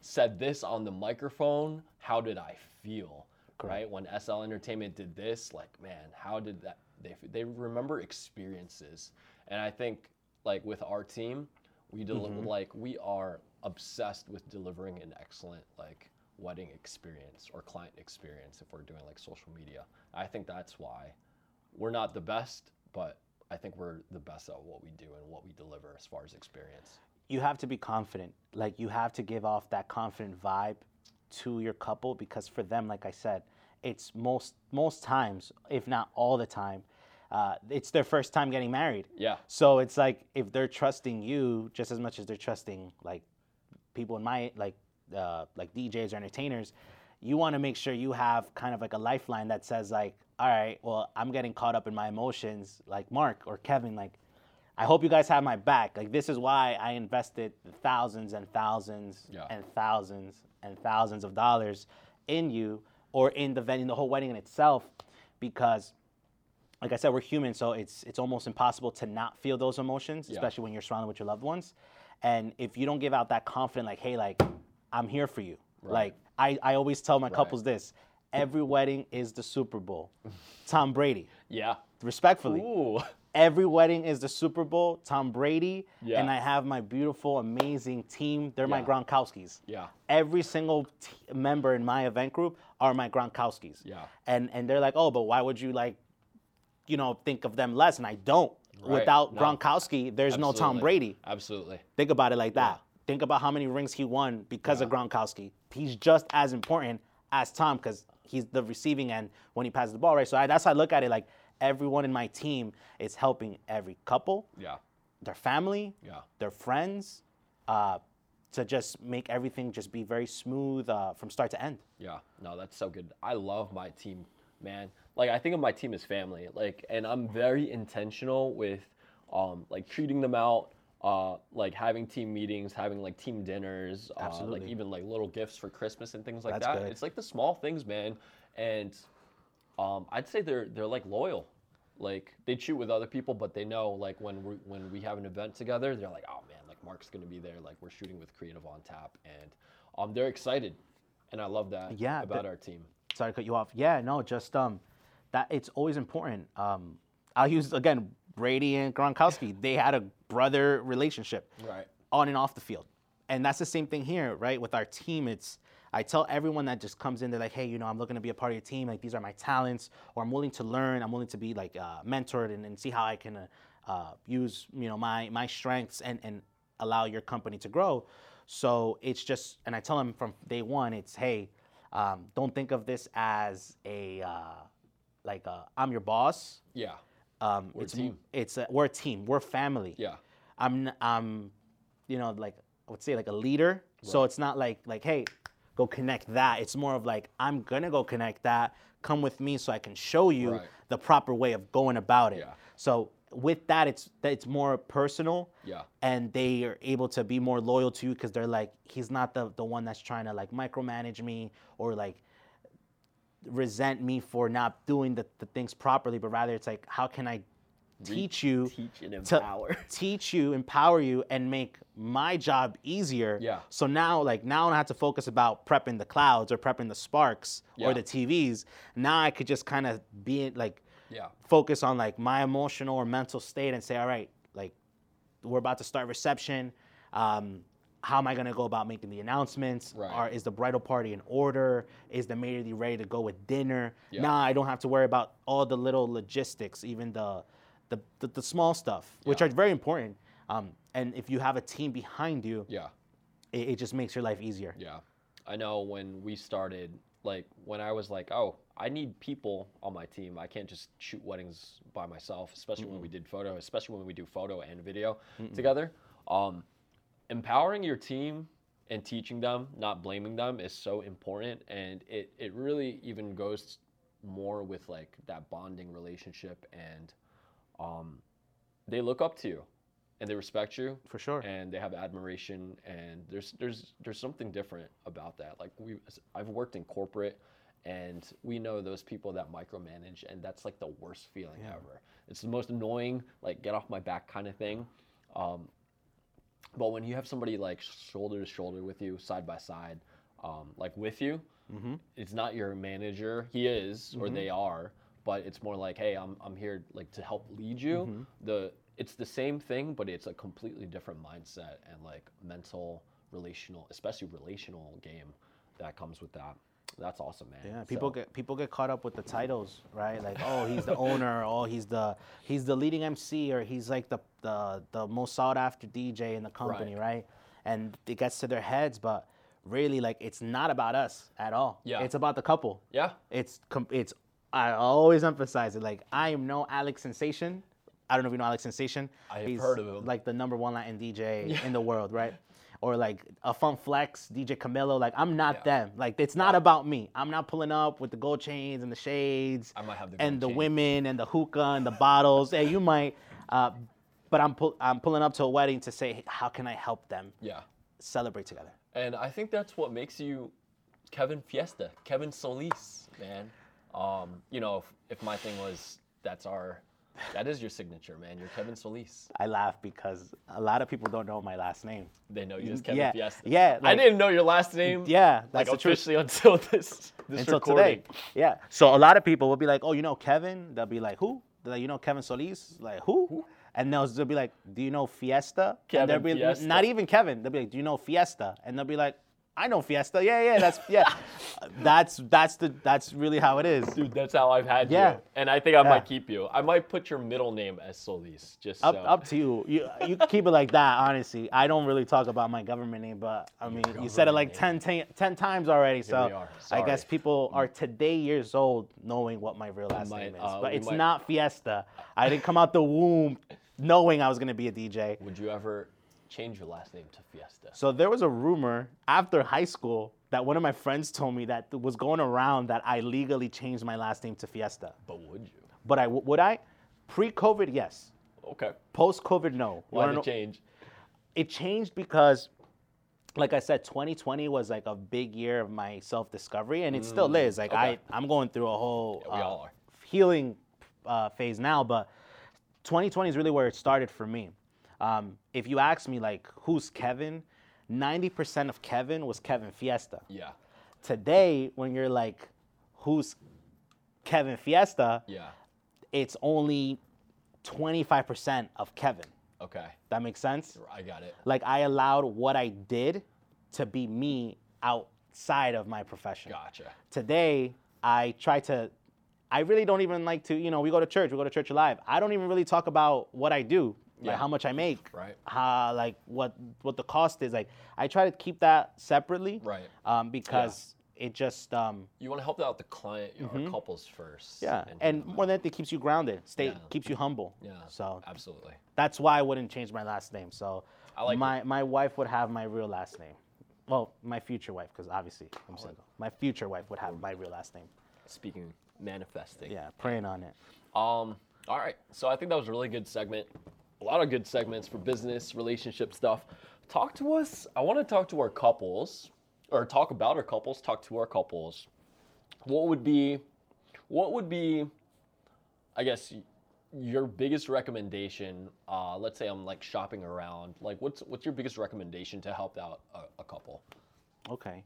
said this on the microphone how did i feel? Right? When sl entertainment did this like man how did that they, they remember experiences. And i think like with our team we deliver Mm-hmm. like we are obsessed with delivering an excellent like wedding experience or client experience if we're doing like social media. I think that's why we're not the best but i think we're the best at what we do and what we deliver as far as experience you have to be confident. Like you have to give off that confident vibe to your couple because for them, like I said, it's most most times, if not all the time, uh, it's their first time getting married. yeah So it's like if they're trusting you just as much as they're trusting like people in my like uh, like DJs or entertainers, you want to make sure you have kind of like a lifeline that says like, all right, well, I'm getting caught up in my emotions, like Mark or Kevin, like. I hope you guys have my back. Like this is why I invested thousands and thousands Yeah. and thousands and thousands of dollars in you or in the venue, the whole wedding in itself, because like I said, we're human, so it's it's almost impossible to not feel those emotions, Yeah. especially when you're surrounded with your loved ones. And if you don't give out that confident, like, hey, like, I'm here for you. Like I, I always tell my couples this: every wedding is the Super Bowl. Tom Brady, yeah respectfully, ooh every wedding is the Super Bowl. Tom Brady, Yeah. and I have my beautiful, amazing team. They're my Gronkowskis yeah every single t- member in my event group are my Gronkowskis. Yeah. And and they're like, oh, but why would you like, you know, think of them less? And I don't. Right. Without No. Gronkowski, there's no Tom Brady. absolutely Think about it like that. Think about how many rings he won because of Gronkowski. He's just as important as Tom because he's the receiving end when he passes the ball, right? So I, that's how I look at it. Like everyone in my team is helping every couple, yeah their family, Yeah. their friends, uh, to just make everything just be very smooth uh, from start to end. Yeah, no, that's so good. I love my team, man. Like I think of my team as family. Like, and I'm very intentional with, um, like treating them out, uh, like having team meetings, having like team dinners, uh, like even like little gifts for Christmas and things like That's that. good. It's like the small things, man. And, um, I'd say they're they're like loyal. Like they shoot with other people, but they know like when we when we have an event together, they're like, oh man, like Mark's gonna be there. Like we're shooting with Creative on Tap, and um, they're excited and I love that Yeah, about the- our team. sorry to cut you off. Yeah, no, just um, that it's always important. Um, I'll use again Brady and Gronkowski. they had a brother relationship, Right. on and off the field, and that's the same thing here, right? With our team, it's I tell everyone that just comes in, they're like, hey, you know, I'm looking to be a part of your team. Like these are my talents, or I'm willing to learn. I'm willing to be like uh, mentored and, and see how I can uh, uh, use you know my my strengths and and allow your company to grow. So it's just, and I tell them from day one, it's hey, um, don't think of this as a uh, like i I'm your boss. Yeah. Um, We're a it's team. It's a, we're a team. We're family. Yeah. I'm I'm, you know, like I would say like a leader. So it's not like like hey, go connect that. It's more of like I'm gonna go connect that. Come with me so I can show you Right. the proper way of going about it. Yeah. So with that, it's that it's more personal. Yeah. And they are able to be more loyal to you because they're like he's not the the one that's trying to like micromanage me or like resent me for not doing the, the things properly, but rather it's like how can I teach you Teach and to empower. teach you, empower you, and make my job easier. Yeah. So now, like now, I don't have to focus about prepping the clouds or prepping the sparks Yeah. or the TVs. Now I could just kind of be like Yeah. focus on like my emotional or mental state and say, all right, like we're about to start reception. Um, how am I gonna go about making the announcements? Right. Are, is the bridal party in order? Is the maid ready to go with dinner? Yeah. Now I don't have to worry about all the little logistics, even the the, the, the small stuff, which are very important. Um, and if you have a team behind you, Yeah. it, it just makes your life easier. Yeah. I know when we started, like when I was like, oh, I need people on my team. I can't just shoot weddings by myself, especially when we did photo, especially when we do photo and video together. Um, empowering your team and teaching them, not blaming them, is so important. And it, it really even goes more with like that bonding relationship and um, they look up to you and they respect you For sure. and they have admiration. And there's there's there's something different about that. Like we i've worked in corporate and we know those people that micromanage and that's like the worst feeling ever. It's the most annoying like get off my back kind of thing. Um, but when you have somebody like shoulder to shoulder with you side by side um, like with you mm-hmm. it's not your manager. He is or mm-hmm. they are but it's more like hey i'm, I'm here like to help lead you. Mm-hmm. The it's the same thing but it's a completely different mindset and like mental relational especially relational game that comes with that that's awesome man Yeah, people So, get people get caught up with the titles, right? Like, oh, he's the owner, oh, he's the he's the leading MC, or he's like the the, the most sought after DJ in the company, Right. right. And it gets to their heads, but really, like, it's not about us at all. Yeah. it's about the couple. yeah It's it's I always emphasize it. Like, I am no Alex Sensation. I don't know if you know Alex Sensation. I have He's heard of him. Like the number one Latin DJ in the world, right? Or like a Funk Flex, DJ Camilo. Like I'm not Yeah. them. Like it's not about me. I'm not pulling up with the gold chains and the shades i might have the and the chain. women and the hookah and the bottles. hey, you might, uh, but I'm pull, I'm pulling up to a wedding to say, hey, how can I help them yeah celebrate together? And I think that's what makes you Kevin Fiesta, Kevin Solis, man. Um, you know, if, if my thing was that's our, that is your signature, man. You're Kevin Solis. I laugh because a lot of people don't know my last name. They know you as Kevin yeah, Fiesta. yeah, I didn't know your last name. Yeah, like that's truth. officially until this this until recording. today. Yeah. So a lot of people will be like, "Oh, you know Kevin?" They'll be like, "Who?" They're like, "You know Kevin Solis?" Like, "Who?" And they'll, they'll be like, "Do you know Fiesta?" Kevin and they'll be Fiesta. not even Kevin. They'll be like, "Do you know Fiesta?" And they'll be like, "I know Fiesta. Yeah, yeah, that's yeah." that's that's the that's really how it is. Dude, that's how I've had Yeah. you. And I think I Yeah. might keep you. I might put your middle name as Solis, just Up, so. up to you. You you keep it like that. Honestly, I don't really talk about my government name, but I mean, you said it like 10, 10, 10 times already. So. I guess people are today years old knowing what my real last might, name is. uh, but it's might- not Fiesta. I didn't come out the womb knowing I was gonna be a DJ. Would you ever change your last name to Fiesta? So there was a rumor after high school that one of my friends told me that was going around that I legally changed my last name to Fiesta. But would you? But I would I? Pre-COVID, yes. Okay. Post-COVID, no. Why the know- change? it changed because like i said 2020 was like a big year of my self-discovery and it still is like i okay. i'm going through a whole Yeah, uh, healing uh, phase now but 2020 is really where it started for me um, if you ask me like who's kevin 90% of kevin was kevin fiesta Yeah. Today, when you're like, who's Kevin Fiesta? Yeah. It's only 25% of Kevin. Okay. That makes sense? I got it. Like I allowed what I did to be me outside of my profession. Gotcha. Today, I try to I really don't even like to, you know, we go to church, we go to church live. I don't even really talk about what I do, like Yeah. how much I make, Right. How like what what the cost is. Like I try to keep that separately, Right. Um, because it just um, You want to help out the client or couples first. Mm-hmm. yeah, do and more than that, it keeps you grounded, stay Yeah. keeps you humble. Yeah. So absolutely. that's why I wouldn't change my last name. So I like my my wife would have my real last name. Well, my future wife, because obviously I'm single. My future wife would have my real last name. Speaking manifesting. Yeah, praying on it. Um. All right. So I think that was a really good segment. A lot of good segments for business, relationship stuff. Talk to us. I want to talk to our couples, or talk about our couples. Talk to our couples. What would be, what would be, I guess, your biggest recommendation? Uh, let's say I'm like shopping around. Like, what's what's your biggest recommendation to help out a, a couple? Okay.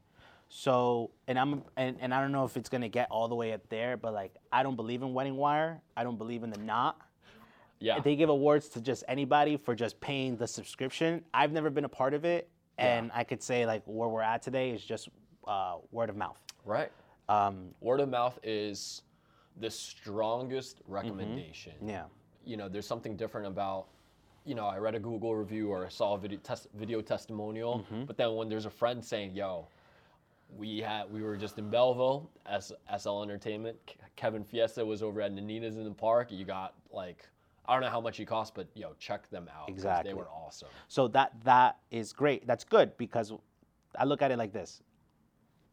So, and I'm and, and I don't know if it's gonna get all the way up there, but like I don't believe in wedding wire. I don't believe in the knot. Yeah. They give awards to just anybody for just paying the subscription. I've never been a part of it, and I could say like where we're at today is just uh, word of mouth. right. Um, Word of mouth is the strongest recommendation. yeah. you know, there's something different about, you know, I read a Google review or I saw a video, tes- video testimonial, Mm-hmm. but then when there's a friend saying, yo, we had we were just in Belleville as SL Entertainment. Ke- Kevin Fiesta was over at Nanina's in the park. You got like I don't know how much he cost, but yo, check them out. 'cause Exactly. They were awesome. So that that is great. That's good because I look at it like this.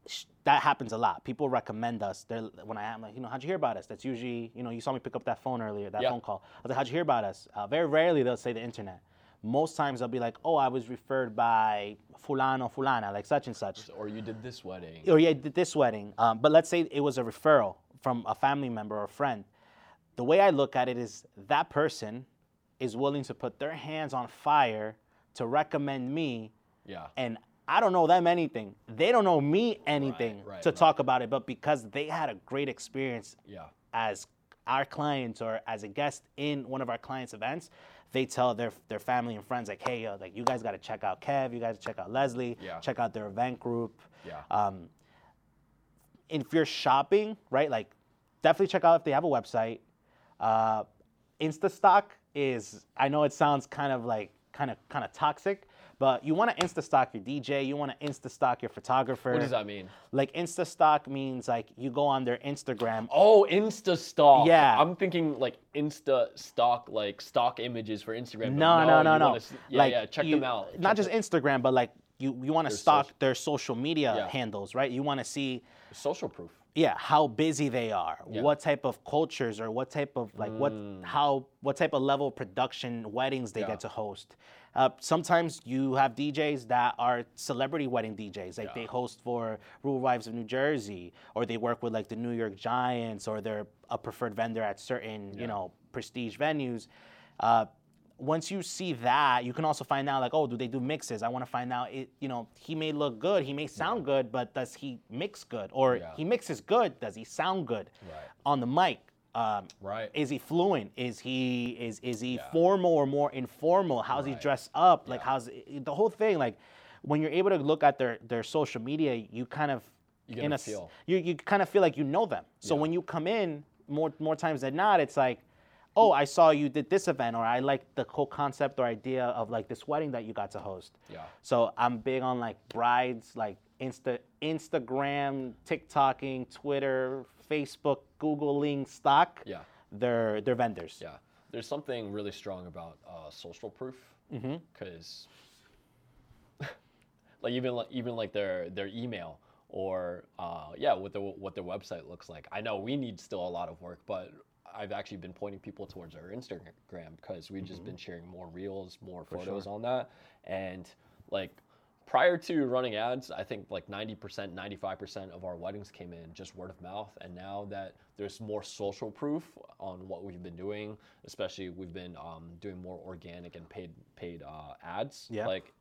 Sh- That happens a lot. People recommend us. They're, when I am like, you know, how'd you hear about us? That's usually, you know, you saw me pick up that phone earlier, that Yeah. phone call. I was like, how'd you hear about us? Uh, very rarely they'll say the internet. Most times they'll be like, oh, I was referred by fulano, fulana, like such and such. Or you did this wedding. Or yeah, did this wedding. Um, but let's say it was a referral from a family member or a friend. The way I look at it is that person is willing to put their hands on fire to recommend me Yeah. and I don't know them anything. They don't know me anything right, to right. talk about it, but because they had a great experience Yeah. as our clients or as a guest in one of our clients' events, they tell their their family and friends like, "Hey, yo, like you guys got to check out Kev. You guys check out Leslie. Yeah. Check out their event group." Yeah. Um, if you're shopping, right, like definitely check out if they have a website. Uh, InstaStock is, I know it sounds kind of like kind of kind of toxic, but you want to InstaStock your DJ, you want to InstaStock your photographer. what does that mean? Like InstaStock means like you go on their Instagram. Oh, Insta stock. Yeah. I'm thinking like Insta stock, like stock images for Instagram. No, no, no, no. wanna s- yeah, like yeah. Check you- them out. Not just the- Instagram, but like you you want to stock social- their social media Yeah. handles, right? You want to see social proof. Yeah how busy they are Yeah. what type of cultures or what type of like what how what type of level of production weddings they Mm. Yeah. get to host uh, sometimes you have djs that are celebrity wedding djs like they host for rural wives of new jersey or they work with like the new york giants or they're a preferred vendor at certain you know prestige venues uh, once you see that, you can also find out like, oh, do they do mixes? I want to find out. It, you know, he may look good, he may sound good, but does he mix good? Or Yeah. he mixes good, does he sound good Right. on the mic? Um, Right. Is he fluent? Is he is is he Yeah. formal or more informal? How's he Right. dressed up? Like Yeah. how's the whole thing? Like when you're able to look at their their social media, you kind of You get in a feel. you you kind of feel like you know them. So Yeah. when you come in more more times than not, it's like, oh, I saw you did this event, or I like the whole concept or idea of like this wedding that you got to host. Yeah. So I'm big on like brides, like Insta Instagram, TikToking, Twitter, Facebook, Googling stock. Yeah. They're they're vendors. Yeah. There's something really strong about uh, social proof Mm-hmm. because, like even like even like their their email or uh, yeah, what their what their website looks like. I know we need still a lot of work, but I've actually been pointing people towards our Instagram because we've just been sharing more reels, more photos on that, and like prior to running ads, I think like 90%, 95% of our weddings came in just word of mouth. And now that there's more social proof on what we've been doing, especially we've been um, doing more organic and paid paid uh, ads. Yeah. Like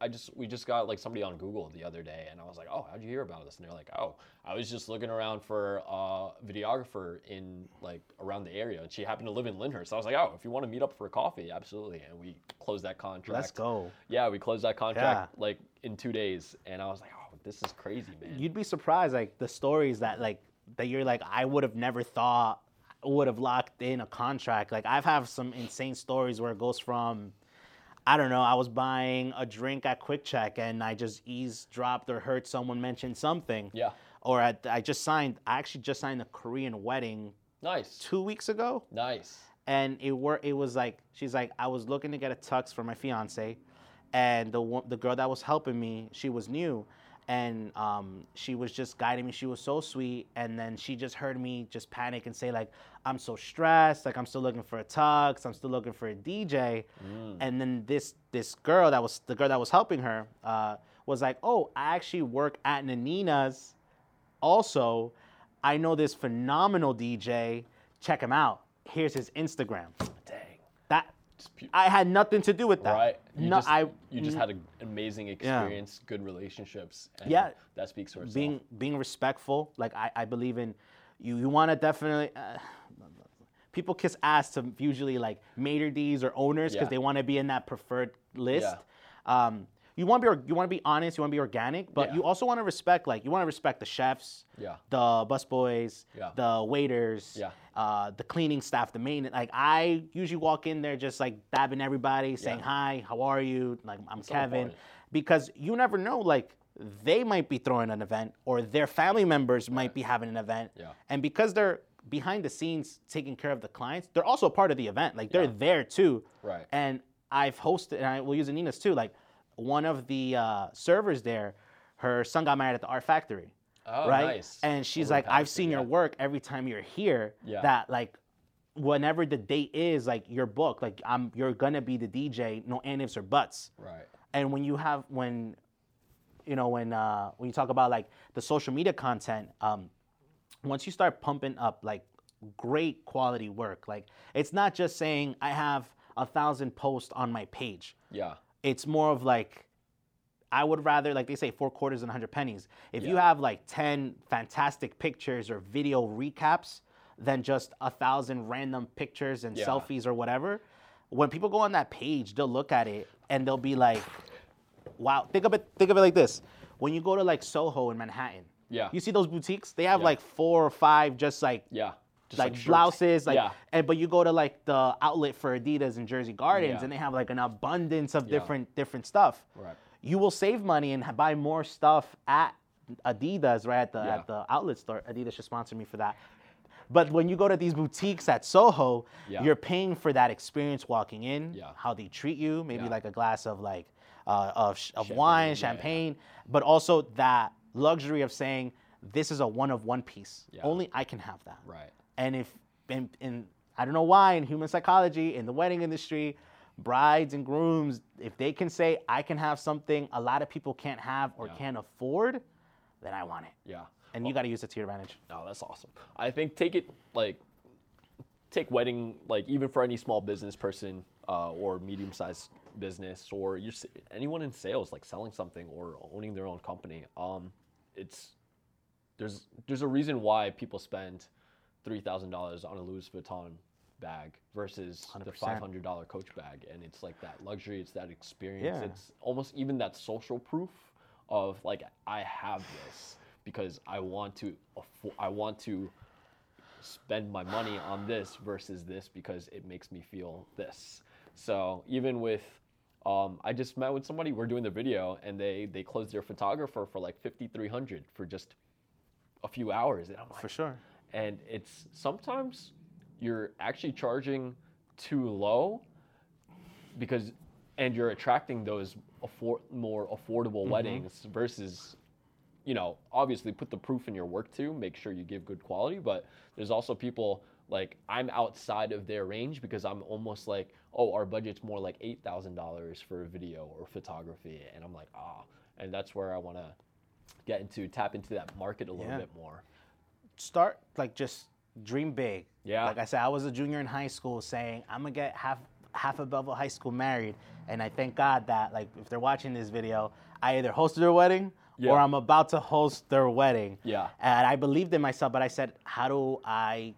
I just we just got like somebody on Google the other day, and I was like, oh, how'd you hear about this? And they're like, oh, I was just looking around for a videographer in like around the area. And she happened to live in Lyndhurst. So I was like, oh, if you want to meet up for a coffee, absolutely. And we closed that contract. Let's go. Yeah, we closed that contract like in two days, and I was like, oh, this is crazy, man. You'd be surprised, like the stories that like that you're like, I would have never thought would have locked in a contract. Like I've have some insane stories where it goes from I don't know, I was buying a drink at QuickChek and I just eavesdropped or heard someone mention something. Yeah. Or I, I just signed, I actually just signed a Korean wedding Nice. two weeks ago. Nice. And it were it was like she's like I was looking to get a tux for my fiance, and the the girl that was helping me she was new, and um, she was just guiding me. She was so sweet, and then she just heard me just panic and say like I'm so stressed, like I'm still looking for a tux, I'm still looking for a DJ, and then this this girl that was the girl that was helping her uh, was like, oh I actually work at Nanina's also, I know this phenomenal DJ. Check him out. Here's his Instagram. Dang. That pu- I had nothing to do with that. Right. You no, just, I you just had an amazing experience, good relationships. And Yeah. That speaks for itself. being being respectful. Like I, I believe in you. You want to definitely. Uh, people kiss ass to usually like maitre d's or owners because Yeah. they want to be in that preferred list. Yeah. Um, you want to be you want to be honest. You want to be organic, but Yeah. you also want to respect like you want to respect the chefs, Yeah. the busboys, Yeah. the waiters, Yeah. uh, the cleaning staff, the main. Like I usually walk in there just like dabbing everybody, saying hi, how are you? Like I'm so Kevin, important. because you never know. Like they might be throwing an event, or their family members might be having an event, Yeah. and because they're behind the scenes taking care of the clients, they're also a part of the event. Like they're there too. Right. And I've hosted, and I will use Nanina's too. Like one of the uh, servers there, her son got married at the Art Factory. Oh, right? nice. And she's Over like, I've seen your work every time you're here. Yeah. That like whenever the date is, like your book, like I'm you're gonna be the DJ, no ands or buts. Right. And when you have when you know when uh, when you talk about like the social media content, um, once you start pumping up like great quality work, like it's not just saying I have a thousand posts on my page. Yeah. It's more of like I would rather like they say four quarters and a hundred pennies. If you have like ten fantastic pictures or video recaps than just a thousand random pictures and Yeah. selfies or whatever, when people go on that page, they'll look at it and they'll be like, "Wow!" Think of it. Think of it like this: when you go to like Soho in Manhattan, Yeah. you see those boutiques. They have Yeah. like four or five just like Yeah. Just like, shirts. blouses, like, yeah. and but you go to like the outlet for Adidas in Jersey Gardens, Yeah. and they have like an abundance of Yeah. different different stuff. Right. You will save money and buy more stuff at Adidas, right at the at the outlet store. Adidas should sponsor me for that. But when you go to these boutiques at Soho, you're paying for that experience walking in, how they treat you, maybe like a glass of like uh, of, sh- of Champagne, wine, champagne, but also that luxury of saying this is a one of one piece. Only I can have that. Right. And if in, in I don't know why in human psychology in the wedding industry, brides and grooms, if they can say I can have something a lot of people can't have or Yeah. can't afford, then I want it. Yeah. And you got to use it to your advantage. No, that's awesome. I think take it like take wedding like even for any small business person uh, or medium sized business or you anyone in sales like selling something or owning their own company. Um, it's there's there's a reason why people spend three thousand dollars on a Louis Vuitton bag versus the 100%. five hundred dollar Coach bag, and it's like that luxury. It's that experience. Yeah. It's almost even that social proof of like I have this because I want to afford, I want to spend my money on this versus this because it makes me feel this. So even with um, I just met with somebody. We're doing the video, and they they closed their photographer for like fifty three hundred for just a few hours, and I'm like, For sure. And it's sometimes you're actually charging too low because and you're attracting those more affordable weddings versus you know obviously put the proof in your work too make sure you give good quality but there's also people like i'm outside of their range because i'm almost like oh our budget's more like $8000 for a video or photography and i'm like ah. And that's where i want to get into tap into that market a little Yeah. bit more Start like just dream big. Yeah. Like I said, I was a junior in high school saying I'm gonna get have half of Belleville High School married, and I thank God that like if they're watching this video, I either hosted their wedding Yeah. or I'm about to host their wedding. Yeah. And I believed in myself, but I said, how do I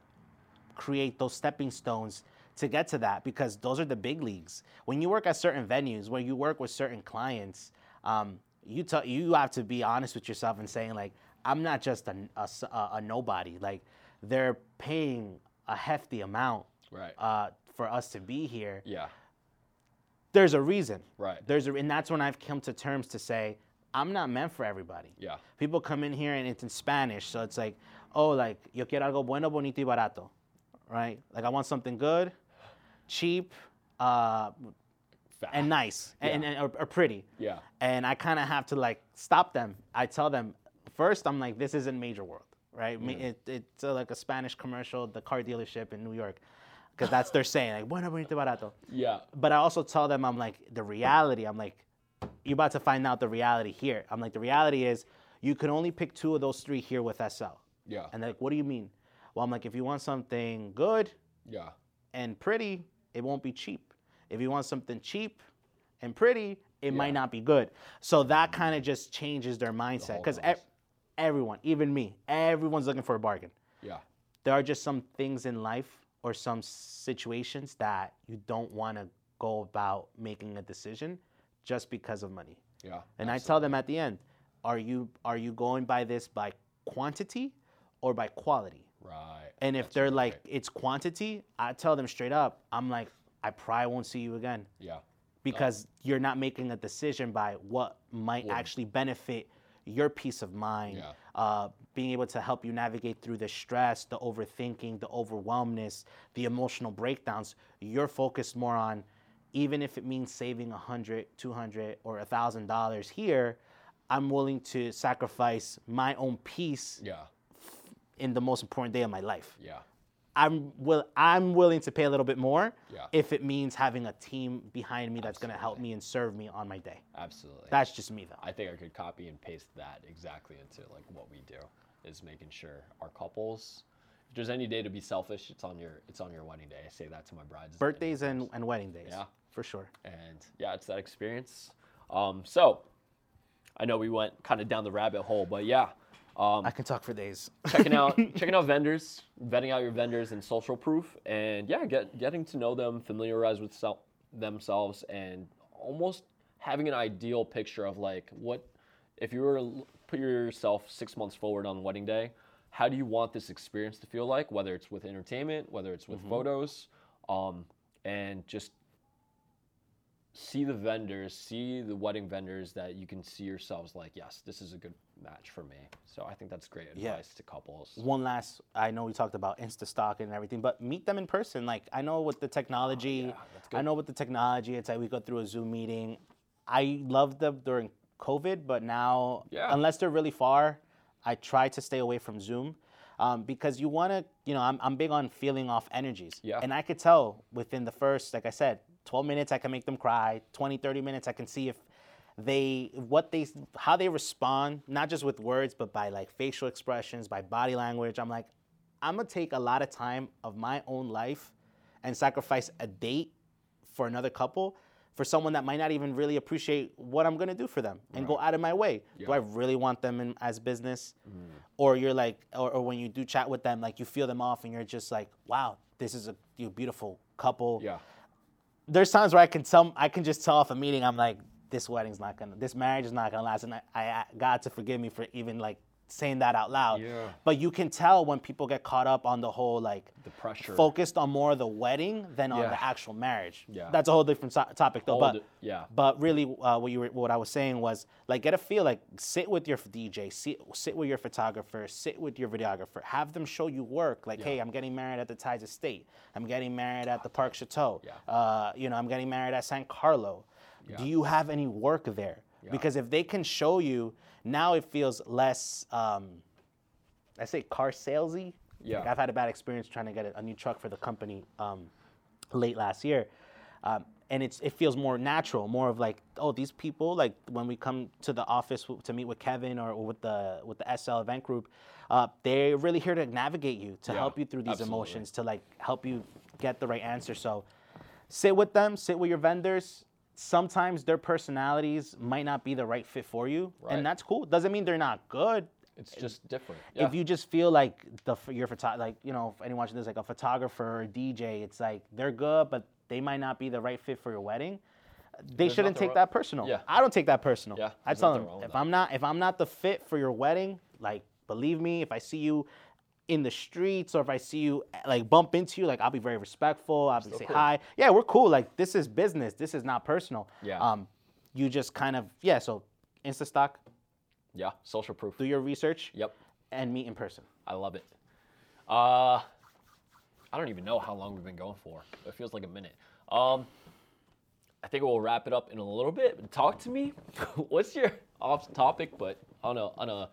create those stepping stones to get to that? Because those are the big leagues. When you work at certain venues, where you work with certain clients, um, you tell you have to be honest with yourself and saying like, I'm not just a a nobody. Like they're paying a hefty amount Right. uh, for us to be here. yeah. There's a reason. Right. There's a, and that's when I've come to terms to say I'm not meant for everybody. Yeah. People come in here and it's in Spanish, so it's like, oh, like yo quiero algo bueno, bonito y barato, right? Like I want something good, cheap, uh, and nice, and, Yeah. and or, or pretty. Yeah. And I kind of have to like stop them. I tell them first, I'm like, this isn't Major World, right? Me It, it's uh, like a Spanish commercial, the car dealership in New York, because that's their saying, like bueno, bonito, barato Yeah. but I also tell them I'm like the reality. I'm like, you're about to find out the reality here. I'm like the reality is you can only pick two of those three here with SL. Yeah. And they're like, what do you mean? Well, I'm like, if you want something good Yeah. and pretty, it won't be cheap. If you want something cheap and pretty, it might not be good. So that kind of just changes their mindset because concept. Everyone, even me, everyone's looking for a bargain Yeah. there are just some things in life or some situations that you don't want to go about making a decision just because of money. Yeah. And I tell them at the end, are you are you going by this by quantity or by quality? Right. And if That's they're really like it's quantity, I tell them straight up, I'm like I probably won't see you again Yeah. because you're not making a decision by what might actually benefit your peace of mind, Yeah. uh, being able to help you navigate through the stress, the overthinking, the overwhelmness, the emotional breakdowns. You're focused more on, even if it means saving a hundred, two hundred, or a thousand dollars here, I'm willing to sacrifice my own peace Yeah. in the most important day of my life. Yeah. I'm will I'm willing to pay a little bit more Yeah. if it means having a team behind me that's going to help me and serve me on my day. Absolutely. That's just me though. I think I could copy and paste that exactly into like what we do is making sure our couples if there's any day to be selfish, it's on your it's on your wedding day. I say that to my brides. Birthdays and, and wedding days. Yeah. For sure. and yeah, it's that experience. Um, so I know we went kind of down the rabbit hole, but yeah, um, I can talk for days. checking out checking out vendors, vetting out your vendors and social proof, and yeah, get, getting to know them, familiarize with self, themselves, and almost having an ideal picture of like what if you were to put yourself six months forward on wedding day, how do you want this experience to feel like? Whether it's with entertainment, whether it's with Mm-hmm. photos, um, and just see the vendors, see the wedding vendors that you can see yourselves like, yes, this is a good match for me. So I think that's great advice Yeah. to couples. One last, I know we talked about Insta stock and everything, but meet them in person. Like I know with the technology, Oh, yeah, I know with the technology, it's like we go through a Zoom meeting. I loved them during COVID, but now, Yeah. unless they're really far, I try to stay away from Zoom. Um, because you want to, you know, I'm, I'm big on feeling off energies. Yeah. And I could tell within the first, like I said, 12 minutes, I can make them cry. 20, 30 minutes, I can see if they what they how they respond not just with words but by like facial expressions by body language. I'm like i'm gonna take a lot of time of my own life and sacrifice a date for another couple for someone that might not even really appreciate what i'm gonna do for them and go out of my way. Do i really want them in, as business? Mm. Or you're like or, or when you do chat with them like you feel them off and you're just like wow this is a you beautiful couple. Yeah. there's times where I can tell, I can just tell off a meeting, I'm like, this wedding's not gonna, this marriage is not gonna last, and I, I God to forgive me for even like saying that out loud. Yeah. But you can tell when people get caught up on the whole like The pressure. focused on more of the wedding than on Yeah. the actual marriage. Yeah. That's a whole different so- topic though. But yeah. But really, uh, what you were, what I was saying was like get a feel, like sit with your DJ, sit, sit with your photographer, sit with your videographer, have them show you work. Like, hey, I'm getting married at the Tides Estate. I'm getting married at the Park Chateau. Yeah. Uh, you know, I'm getting married at San Carlo. Do you have any work there? Because if they can show you, now it feels less. Um, I say car salesy. Yeah. Like I've had a bad experience trying to get a, a new truck for the company um, late last year, um, and it's it feels more natural, more of like oh these people like when we come to the office to meet with Kevin or with the with the SL event group, uh, they're really here to navigate you to Yeah, help you through these absolutely. emotions to like help you get the right answer. So sit with them, sit with your vendors. Sometimes their personalities might not be the right fit for you, Right. and that's cool. Doesn't mean they're not good. It's just different. Yeah. If you just feel like the your photo, like you know, if anyone watching this, like a photographer or a DJ, it's like they're good, but they might not be the right fit for your wedding. They There's shouldn't take wrong- that personal. Yeah. I don't take that personal. Yeah, I tell them if. I'm not if I'm not the fit for your wedding, like believe me, if I see you in the streets or if I see you like bump into you, like I'll be very respectful. I'll be Still say cool. hi. Yeah, we're cool. Like this is business. This is not personal. Yeah. Um, you just kind of yeah. So Insta stock, yeah. Social proof. do your research, Yep. and meet in person. I love it. Uh, I don't even know how long we've been going for. It feels like a minute. Um, I think we'll wrap it up in a little bit. Talk to me. What's your off topic, but on a on a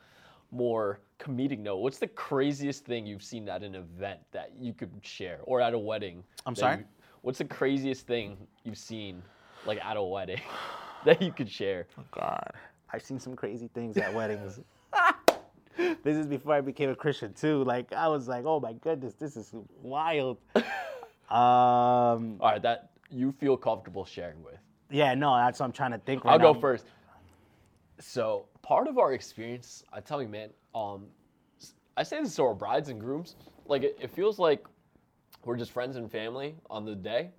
more comedic note? What's the craziest thing you've seen at an event that you could share, or at a wedding? I'm sorry? you- what's the craziest thing you've seen, like at a wedding, that you could share? Oh, God, I've seen some crazy things at weddings. this is before I became a Christian too. Like I was like, oh my goodness, this is wild. um, All right, that you feel comfortable sharing with. yeah, no, that's what I'm trying to think. Right I'll go first. So part of our experience, I tell you, man. Um, I say this to our brides and grooms. Like it, it feels like we're just friends and family on the day,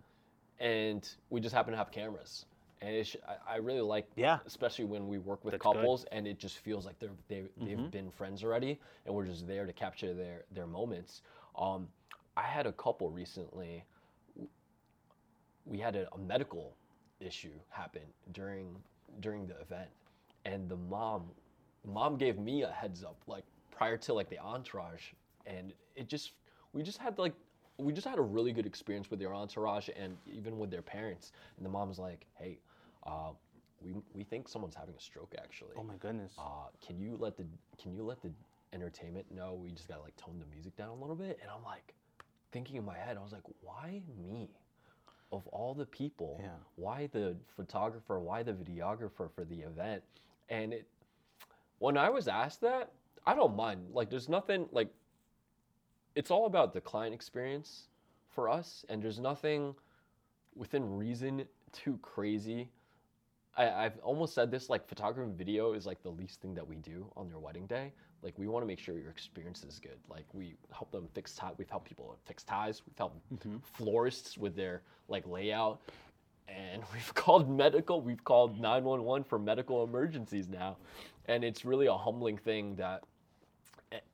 and we just happen to have cameras. And it sh- I, I really like, Yeah. especially when we work with That's good. couples, and it just feels like they're they, they've Mm-hmm. been friends already, and we're just there to capture their their moments. Um, I had a couple recently we had a, a medical issue happen during during the event and the mom mom gave me a heads up like prior to like the entourage and it just we just had like we just had a really good experience with their entourage and even with their parents. And the mom's like hey uh, we, we think someone's having a stroke actually. Oh my goodness. uh, can you let the can you let the entertainment know? We just gotta like tone the music down a little bit. And i'm like thinking in my head i was like why me? Of all the people Yeah. why the photographer why the videographer for the event and it when i was asked that i don't mind like there's nothing like it's all about the client experience for us and there's nothing within reason too crazy I, I've almost said this like photography and video is like the least thing that we do on their wedding day. Like we want to make sure your experience is good. Like we help them fix tie. We've helped people fix ties. We've helped mm-hmm. florists with their like layout, and we've called medical. We've called nine one one for medical emergencies now, and it's really a humbling thing that,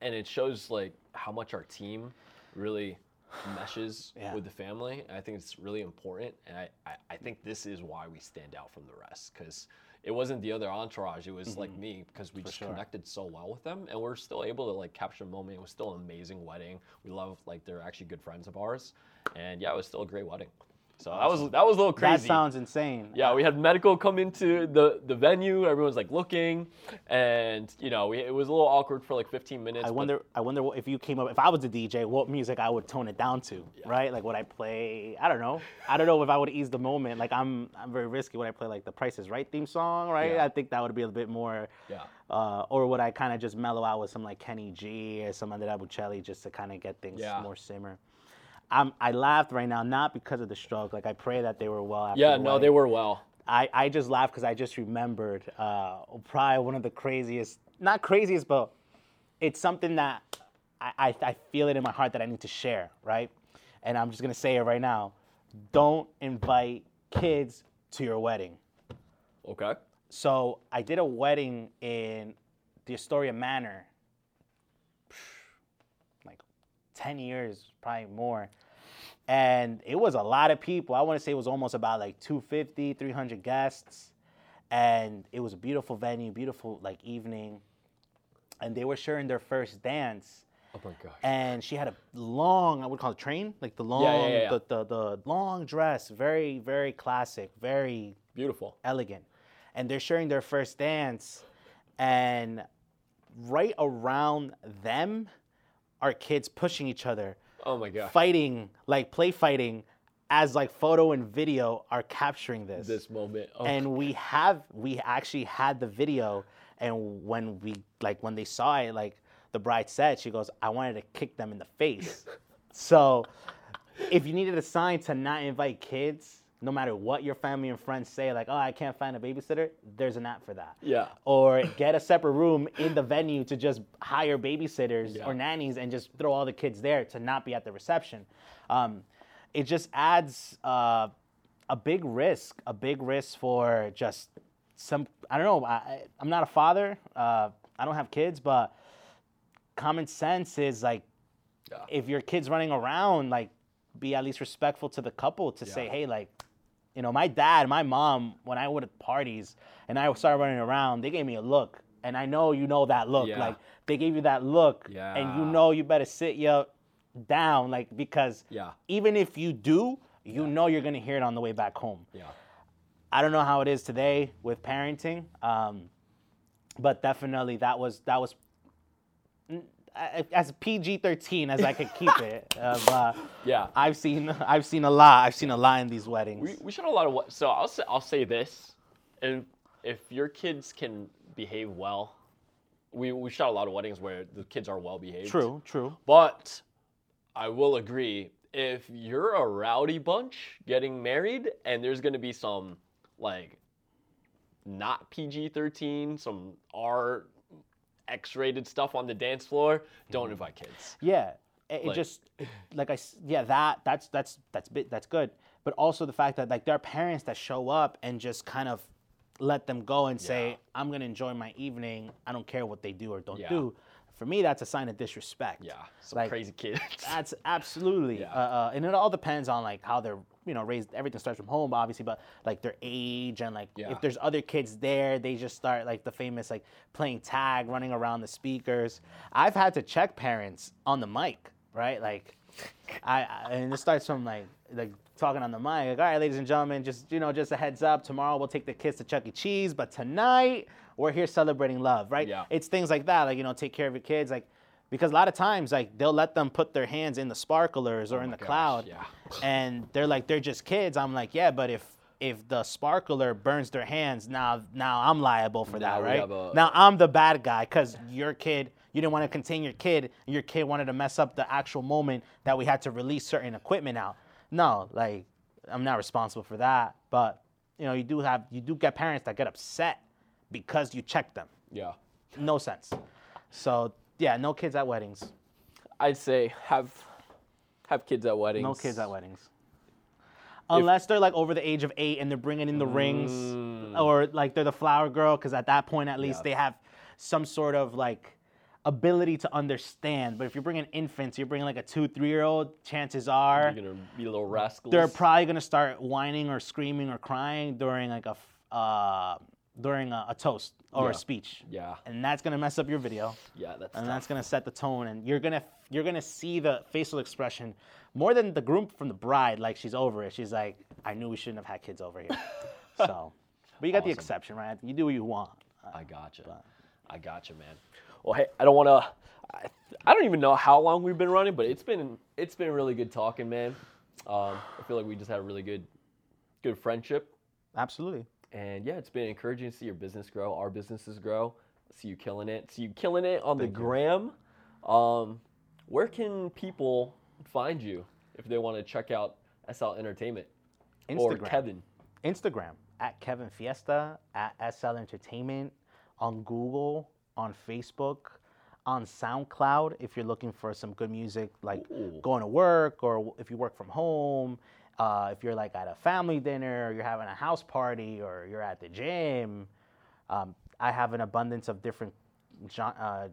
and it shows like how much our team really meshes Yeah. with the family. And I think it's really important. And I, I, I think this is why we stand out from the rest because it wasn't the other entourage. It was like mm-hmm. me because we just sure. connected so well with them and we're still able to like capture a moment. It was still an amazing wedding. We love like they're actually good friends of ours. And yeah, it was still a great wedding. So that was that was a little crazy. That sounds insane. Yeah, we had medical come into the, the venue. Everyone's like looking, and you know, we, it was a little awkward for like 15 minutes. I wonder. I wonder what, if you came up. If I was a DJ, what music I would tone it down to, right? Like, would I play? I don't know. I don't know if I would ease the moment. Like, I'm I'm very risky. Would I play like the Price is Right theme song, right? Yeah. I think that would be a bit more. Yeah. Uh, or would I kind of just mellow out with some like Kenny G or some Andrea Bocelli just to kind of get things Yeah. more simmer? I'm, I laughed right now, not because of the stroke. Like I pray that they were well. After Yeah, the no, they were well. I, I just laughed because I just remembered uh, probably one of the craziest, not craziest, but it's something that I, I, I feel it in my heart that I need to share, right? And I'm just gonna say it right now. Don't invite kids to your wedding. Okay. So I did a wedding in the Astoria Manor, like 10 years, probably more. And it was a lot of people. I want to say it was almost about like 250, 300 guests. And it was a beautiful venue, beautiful like evening. And they were sharing their first dance. Oh my gosh. And she had a long, I would call it train, like the long, yeah, yeah. The, the, the long dress, very, very classic, very Beautiful. elegant. And they're sharing their first dance. And right around them are kids pushing each other, Oh my gosh. fighting, like play fighting, as like photo and video are capturing this. This moment. Oh, And we have, we actually had the video. And when we, like, when they saw it, like the bride said, she goes, I wanted to kick them in the face. so if you needed a sign to not invite kids, no matter what your family and friends say, like, oh, I can't find a babysitter, there's an app for that. Yeah. Or get a separate room in the venue to just hire babysitters Yeah. or nannies and just throw all the kids there to not be at the reception. Um, it just adds uh, a big risk, a big risk for just some. I don't know. I, I'm not a father. Uh, I don't have kids, but common sense is like Yeah. if your kid's running around, like be at least respectful to the couple to say, hey, like, you know, my dad, my mom, when I would at parties and I started running around, they gave me a look. And I know you know that look. Yeah. Like they gave you that look. Yeah. And you know you better sit you down, like because Yeah. even if you do, you know you're gonna hear it on the way back home. Yeah. I don't know how it is today with parenting, um, but definitely that was that was as PG thirteen as I could keep it. Uh, Yeah. I've seen I've seen a lot. I've seen a lot in these weddings. We, we shot a lot of what so I'll say, I'll say this and if your kids can behave well we, we shot a lot of weddings where the kids are well behaved true, true. but I will agree if you're a rowdy bunch getting married and there's gonna be some like not PG-13 some R X-rated stuff on the dance floor don't invite kids Yeah, it, it just like I yeah that that's that's that's bit that's good. But also the fact that like there are parents that show up and just kind of let them go and say, Yeah. "I'm gonna enjoy my evening. I don't care what they do or don't Yeah. do." For me, that's a sign of disrespect. yeah some Like, crazy kids That's absolutely, Yeah. uh, uh, and it all depends on like how they're, you know, raised. Everything starts from home, obviously, but like their age and like Yeah. if there's other kids there, they just start like the famous like playing tag, running around the speakers. I've had to check parents on the mic, right? Like, I, I and it starts from like like talking on the mic, like, all right, ladies and gentlemen, just you know, just a heads up. Tomorrow we'll take the kids to Chuck E. Cheese, but tonight we're here celebrating love, right? Yeah. It's things like that, like you know, take care of your kids, like because a lot of times like they'll let them put their hands in the sparklers or oh in the Oh gosh, cloud, yeah. and they're like they're just kids. I'm like, yeah, but if if the sparkler burns their hands, now now I'm liable for Now that, right? a- now I'm the bad guy because your kid. You didn't want to contain your kid, and your kid wanted to mess up the actual moment that we had to release certain equipment out. No, like I'm not responsible for that. But you know, you do have you do get parents that get upset because you check them. yeah No sense. So yeah, no kids at weddings. I'd say have have kids at weddings. No kids at weddings. Unless they're like over the age of eight and they're bringing in the rings, or like they're the flower girl, because at that point at least Mm. Yeah. they have some sort of like ability to understand. But if you're bringing infants, you're bringing like a two, three year old, chances are You're gonna be little rascals. they're probably gonna start whining or screaming or crying during like a f- uh, during a, a toast or Yeah. a speech, yeah, and that's gonna mess up your video. yeah. That's and tough. that's gonna set the tone and you're gonna you're gonna see the facial expression more than the groom from the bride like she's over it she's like i knew we shouldn't have had kids over here so but you got the exception right you do what you want I gotcha. I gotcha, man. Well, hey, I don't want to. I, I don't even know how long we've been running, but it's been it's been really good talking, man. Um, I feel like we just had a really good good friendship, absolutely and yeah, it's been encouraging to see your business grow, our businesses grow. See you killing it. See you killing it on the gram. Um, where can people find you if they want to check out SL Entertainment or instagram Kevin? instagram at kevin fiesta at sl entertainment on google on facebook on soundcloud if you're looking for some good music like Ooh. going to work or if you work from home uh, if you're like at a family dinner or you're having a house party or you're at the gym um, i have an abundance of different gen- uh,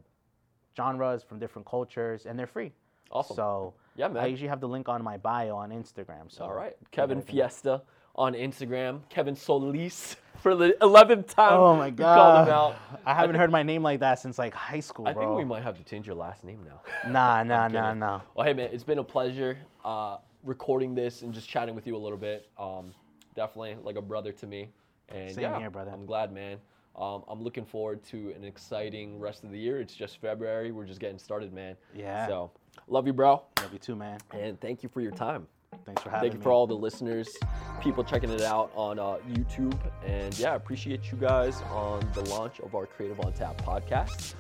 genres from different cultures and they're free Awesome. so Yeah, man. i usually have the link on my bio on instagram so All right, Kevin. Fiesta on Instagram. Kevin Solis for the eleventh time. oh my we called him god out. i haven't think- heard my name like that since like high school I bro think we might have to change your last name now. nah nah nah nah Well, hey man, it's been a pleasure uh, recording this and just chatting with you a little bit. Um, definitely like a brother to me. And Same yeah, here, brother. I'm glad, man. Um, I'm looking forward to an exciting rest of the year. It's just February. We're just getting started, man. Yeah. So, love you, bro. love you too man And thank you for your time. thanks for having me. Thank you me for all the listeners, people checking it out on uh, YouTube. And yeah, I appreciate you guys on the launch of our Creative on Tap podcast.